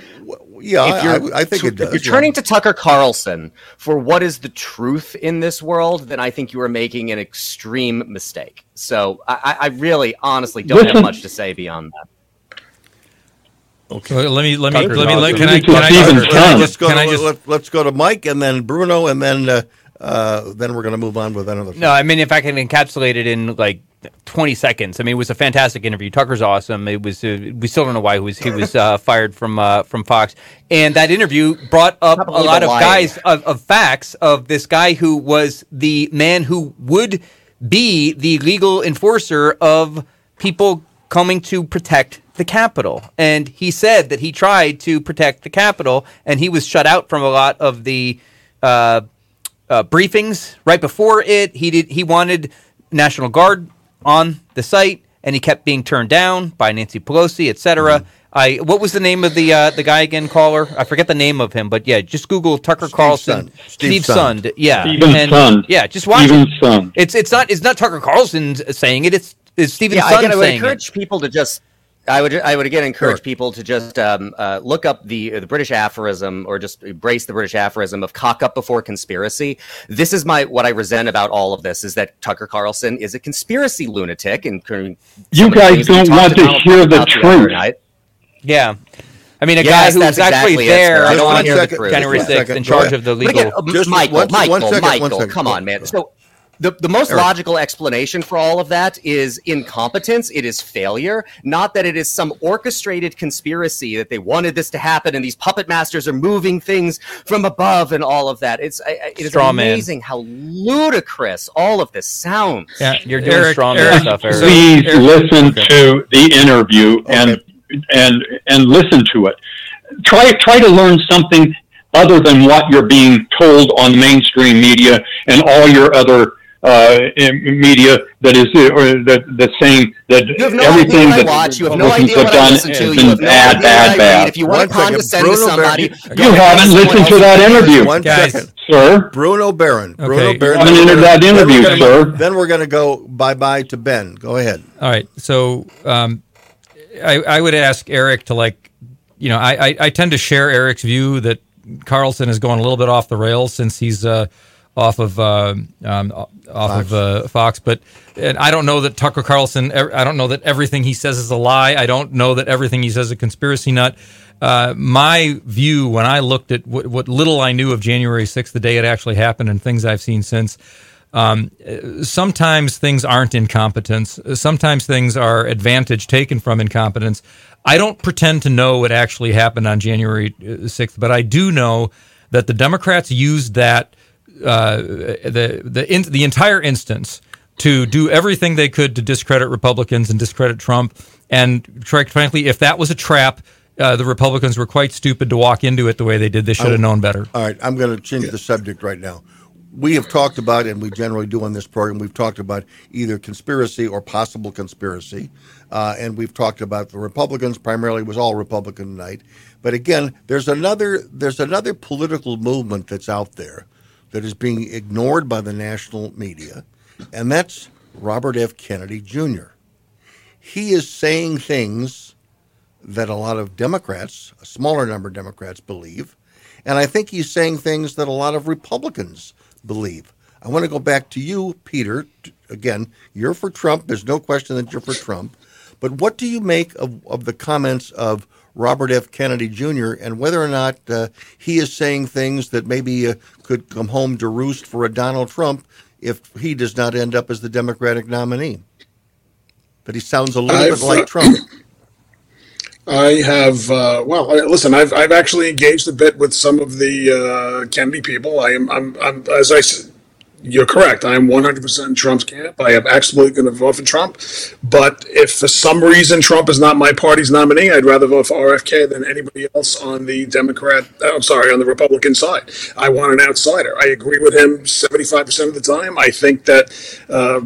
yeah, if you're, I- I think it If does, you're yeah. turning to Tucker Carlson for what is the truth in this world, then I think you are making an extreme mistake. So I, I I really, honestly, don't have much to say beyond that. Okay. Well, let me let me Tucker let me let, Carlson. can I can I, Let's can I go just, to, let, us go to Mike and then Bruno and then uh, Uh, then we're going to move on with another. No, I mean, if I can encapsulate it in like 20 seconds. I mean, it was a fantastic interview. Tucker's awesome. It was. Uh, we still don't know why he was he was uh, [LAUGHS] fired from uh, from Fox. And that interview brought up a lot of guys of, of facts of this guy who was the man who would be the legal enforcer of people coming to protect the Capitol. And he said that he tried to protect the Capitol, and he was shut out from a lot of the uh, uh, briefings right before it. He did. He wanted National Guard on the site, and he kept being turned down by Nancy Pelosi, etc. Mm-hmm. I what was the name of the uh, the guy again? Caller, I forget the name of him, but yeah, just Google Tucker Steve Carlson, Sund. Steve, Steve Sund. Sund. Yeah, Stephen and, Sund. Yeah, just watch Stephen it. Sund. It's it's not it's not Tucker Carlson saying it. It's it's Stephen yeah, Sund again, I would saying it. encourage people to just. I would I would again encourage people to just um, uh, look up the the British aphorism or just embrace the British aphorism of cock up before conspiracy. This is my what I resent about all of this is that Tucker Carlson is a conspiracy lunatic and You guys don't want to hear the truth. Yeah. I mean, a Yes, guy who's that's actually exactly there. I on don't wanna hear the truth. January 6th in charge ahead. of the legal. again, uh, Michael, Michael, Michael, come on, man. So the, the most Eric. logical explanation for all of that is incompetence. It is failure, not that it is some orchestrated conspiracy that they wanted this to happen and these puppet masters are moving things from above and all of that. It's I- I- it is Straw man. amazing how ludicrous all of this sounds. Yeah, you're doing Eric- strong Eric, stuff, Eric. Please Eric- listen to the interview and and and listen to it. Try try to learn something other than what you're being told on mainstream media and all your other uh, in- media that is uh, or that that's saying that You have no everything idea what I that watch. You have no idea have what I done listen to. has You been have no bad, idea bad, what I read. bad. If you want to second. condescend Bruno to somebody, You haven't listened to that interview. One Guys. second. sir. Bruno Behrend. Bruno Okay. Behrend. Haven't Then we're entered gonna- that then interview, gonna- sir. Then we're going to go bye bye to Ben. Go ahead. All right. So um, I, I would ask Eric to like, you know, I, I, I tend to share Eric's view that Carlson is going a little bit off the rails since he's uh, off of uh, um, off of uh, Fox. But and I don't know that Tucker Carlson. I don't know that everything he says is a lie. I don't know that everything he says is a conspiracy nut. Uh, my view when I looked at what, what little I knew of January 6th, the day it actually happened, and things I've seen since, um, sometimes things aren't incompetence. Sometimes things are advantage taken from incompetence. I don't pretend to know what actually happened on January uh, 6th, but I do know that the Democrats used that uh, the the in, the entire instance to do everything they could to discredit Republicans and discredit Trump. And quite frankly, if that was a trap, uh, the Republicans were quite stupid to walk into it the way they did. They should have known better. All right, I'm going to change the subject right now. We have talked about, and we generally do on this program, we've talked about either conspiracy or possible conspiracy. Uh, and we've talked about the Republicans, primarily it was all Republican tonight. But again, there's another there's another political movement that's out there that is being ignored by the national media, and that's Robert F. Kennedy Jr. He is saying things that a lot of Democrats, a smaller number of Democrats, believe. And I think he's saying things that a lot of Republicans believe. I want to go back to you, Peter. Again, you're for Trump. There's no question that you're for Trump. But what do you make of, of the comments of Robert F. Kennedy Jr. and whether or not uh, he is saying things that maybe uh, could come home to roost for a Donald Trump if he does not end up as the Democratic nominee? But he sounds a little I've, bit like uh, Trump. [COUGHS] I have uh, well, listen. I've I've actually engaged a bit with some of the uh, Kennedy people. I am I'm, I'm as I said, you're correct. I am 100 percent in Trump's camp. I am absolutely going to vote for Trump. But if for some reason Trump is not my party's nominee, I'd rather vote for RFK than anybody else on the Democrat. uh, I'm sorry, on the Republican side. I want an outsider. I agree with him 75 percent of the time. I think that. Uh,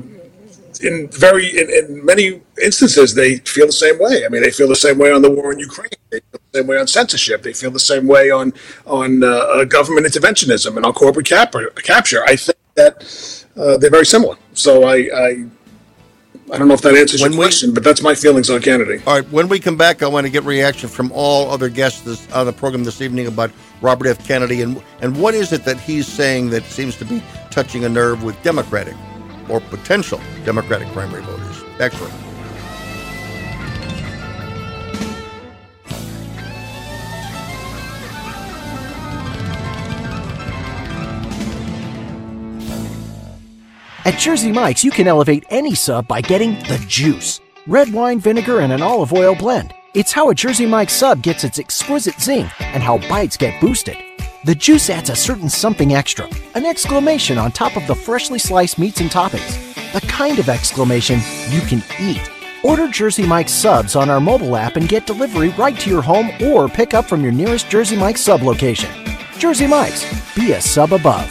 in very in, in many instances they feel the same way. I mean, they feel the same way on the war in Ukraine. They feel the same way on censorship. They feel the same way on on uh, uh, government interventionism and on corporate cap- capture. I think that uh, they're very similar. So I, I I don't know if that answers When your we- question, but that's my feelings on Kennedy. All right, when we come back, I want to get reaction from all other guests this, on the program this evening about Robert F. Kennedy and and what is it that he's saying that seems to be touching a nerve with Democratic or potential Democratic primary voters. Excellent. At Jersey Mike's, you can elevate any sub by getting the juice red wine, vinegar, and an olive oil blend. It's how a Jersey Mike's sub gets its exquisite zing and how bites get boosted. The juice adds a certain something extra, an exclamation on top of the freshly sliced meats and toppings. The kind of exclamation you can eat. Order Jersey Mike's subs on our mobile app and get delivery right to your home or pick up from your nearest Jersey Mike's sub location. Jersey Mike's, be a sub above.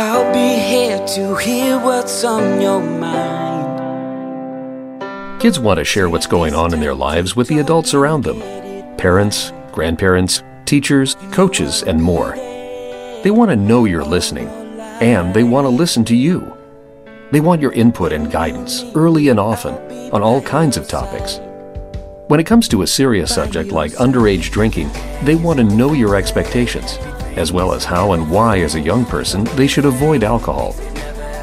I'll be here to hear what's on your mind. Kids want to share what's going on in their lives with the adults around them parents, grandparents, teachers, coaches, and more. They want to know you're listening, and they want to listen to you. They want your input and guidance, early and often, on all kinds of topics. When it comes to a serious subject like underage drinking, they want to know your expectations as well as how and why, as a young person, they should avoid alcohol.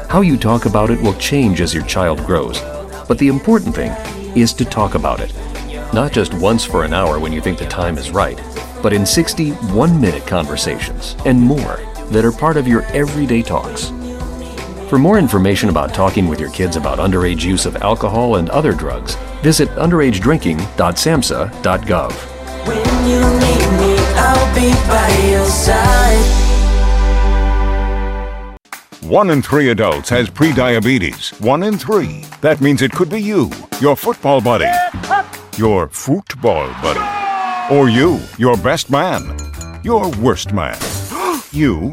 How you talk about it will change as your child grows, but the important thing is to talk about it. Not just once for an hour when you think the time is right, but in 60 one minute conversations and more that are part of your everyday talks. For more information about talking with your kids about underage use of alcohol and other drugs, visit underagedrinking.samhsa.gov. be by your side. One in three adults has prediabetes. One in three. That means it could be you, your football buddy, your football buddy, or you, your best man, your worst man, [GASPS] you,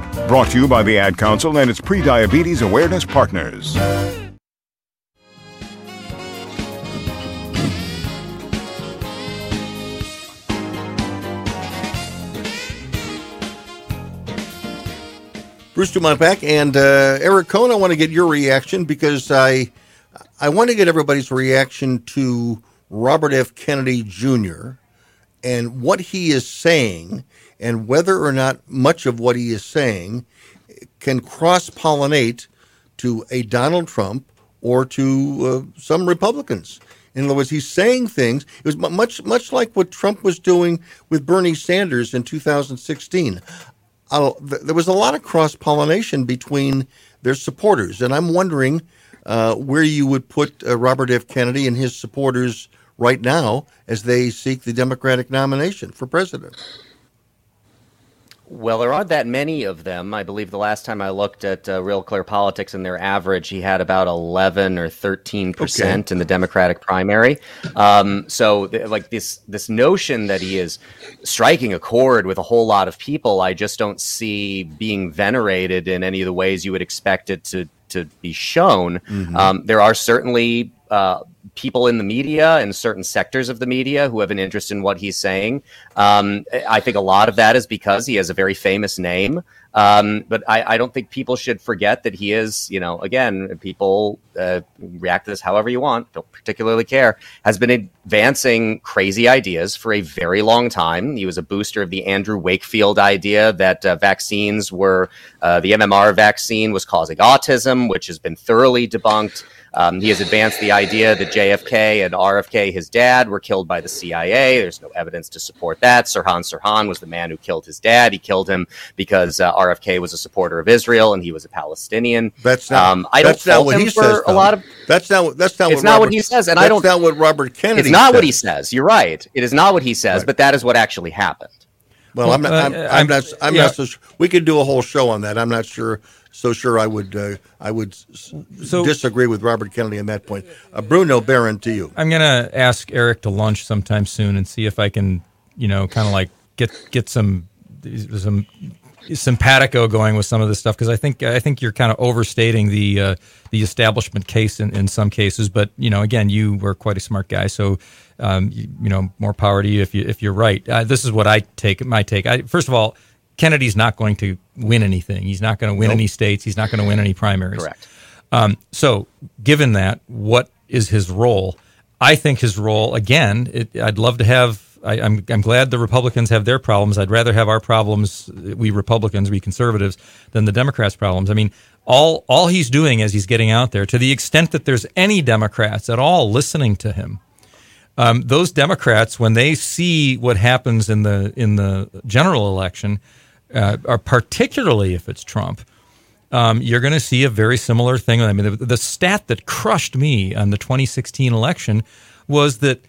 Brought to you by the Ad Council and its pre-diabetes awareness partners. Bruce Dumont back and uh, Eric Kohn. I want to get your reaction because I I want to get everybody's reaction to Robert F. Kennedy Jr. and what he is saying and whether or not much of what he is saying can cross pollinate to a Donald Trump or to uh, some Republicans. In other words, he's saying things. It was much much like what Trump was doing with Bernie Sanders in 2016. Uh, there was a lot of cross pollination between their supporters, and I'm wondering uh, where you would put uh, Robert F. Kennedy and his supporters right now as they seek the Democratic nomination for president. Well, there aren't that many of them. I believe the last time I looked at uh, Real Clear Politics and their average, he had about 11 or 13 percent Okay. in the Democratic primary. Um, so, th- like this this notion that he is striking a chord with a whole lot of people, I just don't see being venerated in any of the ways you would expect it to to be shown. Mhm. Um, there are certainly uh, people in the media and certain sectors of the media who have an interest in what he's saying. Um, I think a lot of that is because he has a very famous name. Um, but I, I don't think people should forget that he is, you know, again, people uh, react to this however you want, don't particularly care, has been advancing crazy ideas for a very long time. He was a booster of the Andrew Wakefield idea that uh, vaccines were, uh, the MMR vaccine was causing autism, which has been thoroughly debunked. Um, he has advanced the idea that JFK and RFK, his dad, were killed by the CIA. There's no evidence to support that. Sirhan Sirhan was the man who killed his dad. He killed him because uh, RFK was a supporter of Israel and he was a Palestinian. That's not. Um, I don't that's not what he for says. a lot of. That's not. That's not. It's what not Robert, what he says, and I don't. not what Robert Kennedy. It's not what he says. You're right. It is not what he says, but that is what actually happened. Well, I'm not. I'm, uh, I'm, I'm- not. I'm yeah. not so. su- We could do a whole show on that. I'm not sure. So sure, I would. Uh, I would s- So- disagree with Robert Kennedy on that point. Uh, Bruno Behrend, to you. I'm gonna ask Eric to lunch sometime soon and see if I can, you know, kind of like get get some some simpatico going with some of this stuff because I think I think you're kind of overstating the uh, the establishment case in, in some cases. But you know, again, you were quite a smart guy, so um, you, you know, more power to you if you if you're right. Uh, this is what I take my take. I, first of all, Kennedy's not going to win anything. He's not going to win Nope. any states. He's not going to win any primaries. Correct. Um, so, given that, what is his role? I think his role, again, it, I'd love to have. I, I'm I'm glad the Republicans have their problems. I'd rather have our problems, we Republicans, we conservatives, than the Democrats' problems. I mean, all all he's doing as he's getting out there, to the extent that there's any Democrats at all listening to him, um, those Democrats, when they see what happens in the in the general election, uh, are particularly if it's Trump, um, you're going to see a very similar thing. I mean, the, the stat that crushed me on the 2016 election was that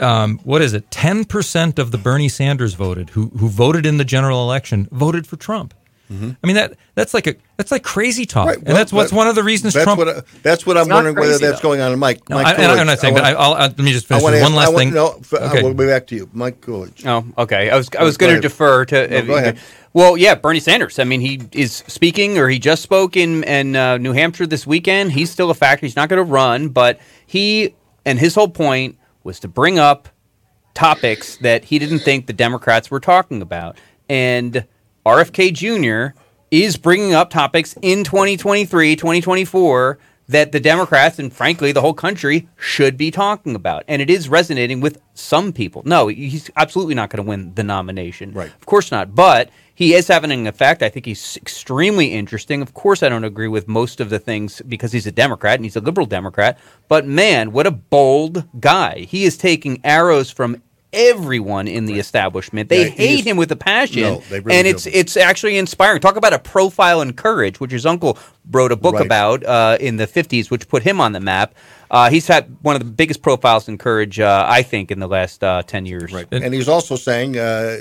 um, what is it? 10 percent of the Bernie Sanders voted who who voted in the general election voted for Trump. I mean that that's like a that's like crazy talk, Right, and that's what's one of the reasons that's Trump. What I, that's what I'm It's not wondering whether that's though. going on. Mike, No, Mike I- I- I'm not saying, I but I- I'll- uh, let me just I finish wanna one ask- last I want- thing. No, f- Okay. we'll be back to you, Mike Coolidge. Oh, okay. I was I was going to defer to. No, go ahead. Well, yeah, Bernie Sanders. I mean, he is speaking, or he just spoke in in uh, New Hampshire this weekend. He's still a factor. He's not going to run, but he and his whole point was to bring up topics that he didn't think the Democrats were talking about, and RFK Jr. is bringing up topics in 2023, 2024 that the Democrats and frankly the whole country should be talking about. And it is resonating with some people. No, he's absolutely not going to win the nomination. Right. Of course not. But he is having an effect. I think he's extremely interesting. Of course, I don't agree with most of the things because he's a Democrat and he's a liberal Democrat. But man, what a bold guy. He is taking arrows from everyone in the establishment. They Yeah, hate him with a passion. No, really and do. it's it's actually inspiring. Talk about a profile in courage, which his uncle wrote a book Right. about uh, in the 50s, which put him on the map. Uh, he's had one of the biggest profiles in courage, uh, I think, in the last uh, 10 years. Right. And he's also saying uh,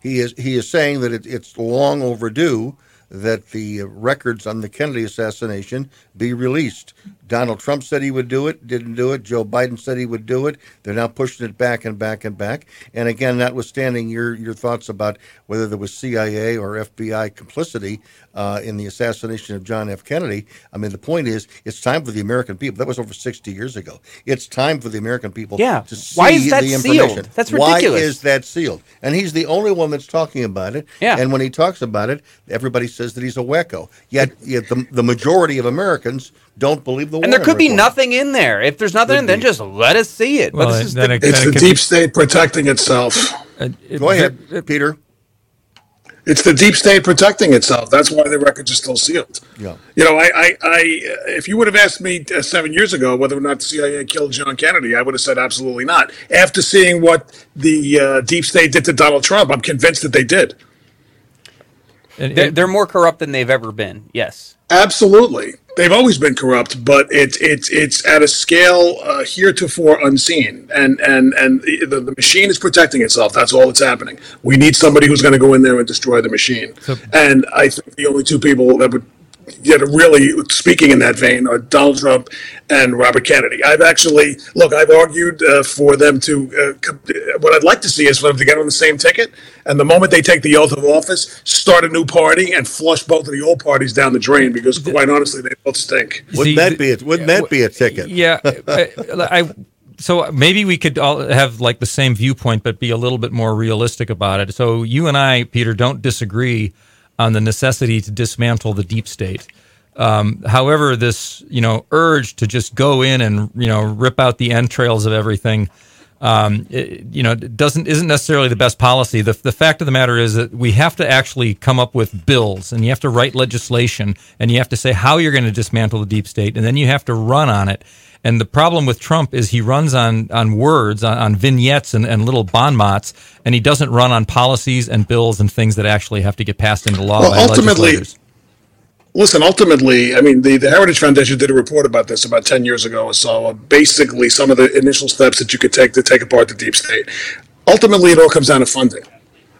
he is he is saying that it, it's long overdue that the records on the Kennedy assassination be released. Donald Trump said he would do it, didn't do it. Joe Biden said he would do it. They're now pushing it back and back and back. And again, notwithstanding your your thoughts about whether there was CIA or FBI complicity uh, in the assassination of John F. Kennedy, I mean, the point is, it's time for the American people. That was over sixty years ago. It's time for the American people Yeah. to see Why is that the sealed? information. That's Why is that sealed? And he's the only one that's talking about it. Yeah. And when he talks about it, everybody says that he's a wacko. Yet, yet the, the majority of Americans don't believe the And there could be report. nothing in there. If there's nothing, in, then just let us see it. Well, but this is then the, it- It's the deep be- state protecting itself. Go ahead, Peter. It's the deep state protecting itself. That's why the records are still sealed. Yeah. You know, I, I, I if you would have asked me uh, seven years ago whether or not the CIA killed John Kennedy, I would have said absolutely not. After seeing what the uh, deep state did to Donald Trump, I'm convinced that they did. They're, they're more corrupt than they've ever been. Yes. Absolutely, they've always been corrupt, but it's it's it's at a scale uh, heretofore unseen, and and and the, the machine is protecting itself. That's all that's happening. We need somebody who's going to go in there and destroy the machine. and I think the only two people that would get really speaking in that vein are Donald Trump and Robert Kennedy. I've actually look. I've argued uh, for them to. Uh, what I'd like to see is for them to get on the same ticket, and the moment they take the oath of office, start a new party and flush both of the old parties down the drain. Because quite honestly, they both stink. Wouldn't that be it? Wouldn't that be a ticket? Yeah, [LAUGHS] I, I- so maybe we could all have like the same viewpoint, but be a little bit more realistic about it. So you and I, Peter, don't disagree on the necessity to dismantle the deep state. Um, however, this you know urge to just go in and you know rip out the entrails of everything, um, it, you know, doesn't isn't necessarily the best policy. The the fact of the matter is that we have to actually come up with bills, and you have to write legislation, and you have to say how you're going to dismantle the deep state, and then you have to run on it. And the problem with Trump is he runs on on words, on, on vignettes and, and little bon mots, and he doesn't run on policies and bills and things that actually have to get passed into law Well, by ultimately- Listen, ultimately, I mean, the, the Heritage Foundation did a report about this about 10 years ago or so. uh, Basically, some of the initial steps that you could take to take apart the deep state. Ultimately, it all comes down to funding.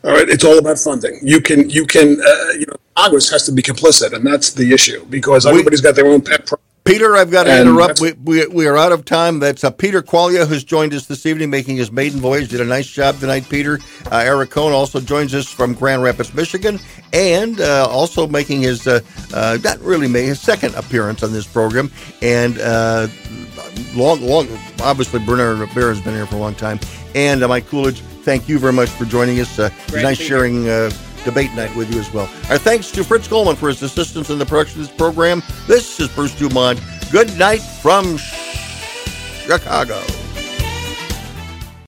All right, it's all about funding. You can, you can, uh, you know, Congress has to be complicit, and that's the issue because everybody's got their own pet. Pro- Peter, I've got to And interrupt. We, we, we are out of time. That's uh, Peter Quaglia who's joined us this evening, making his maiden voyage. Did a nice job tonight, Peter. Uh, Eric Kohn also joins us from Grand Rapids, Michigan, and uh, also making his uh, uh, not really made his second appearance on this program. And uh, long, long, obviously Bruno Behrend has been here for a long time. And uh, Mike Coolidge, thank you very much for joining us. Uh, it was nice to be sharing. Debate night with you as well. Our thanks to Fritz Coleman for his assistance in the production of this program. This is Bruce Dumont. Good night from Chicago.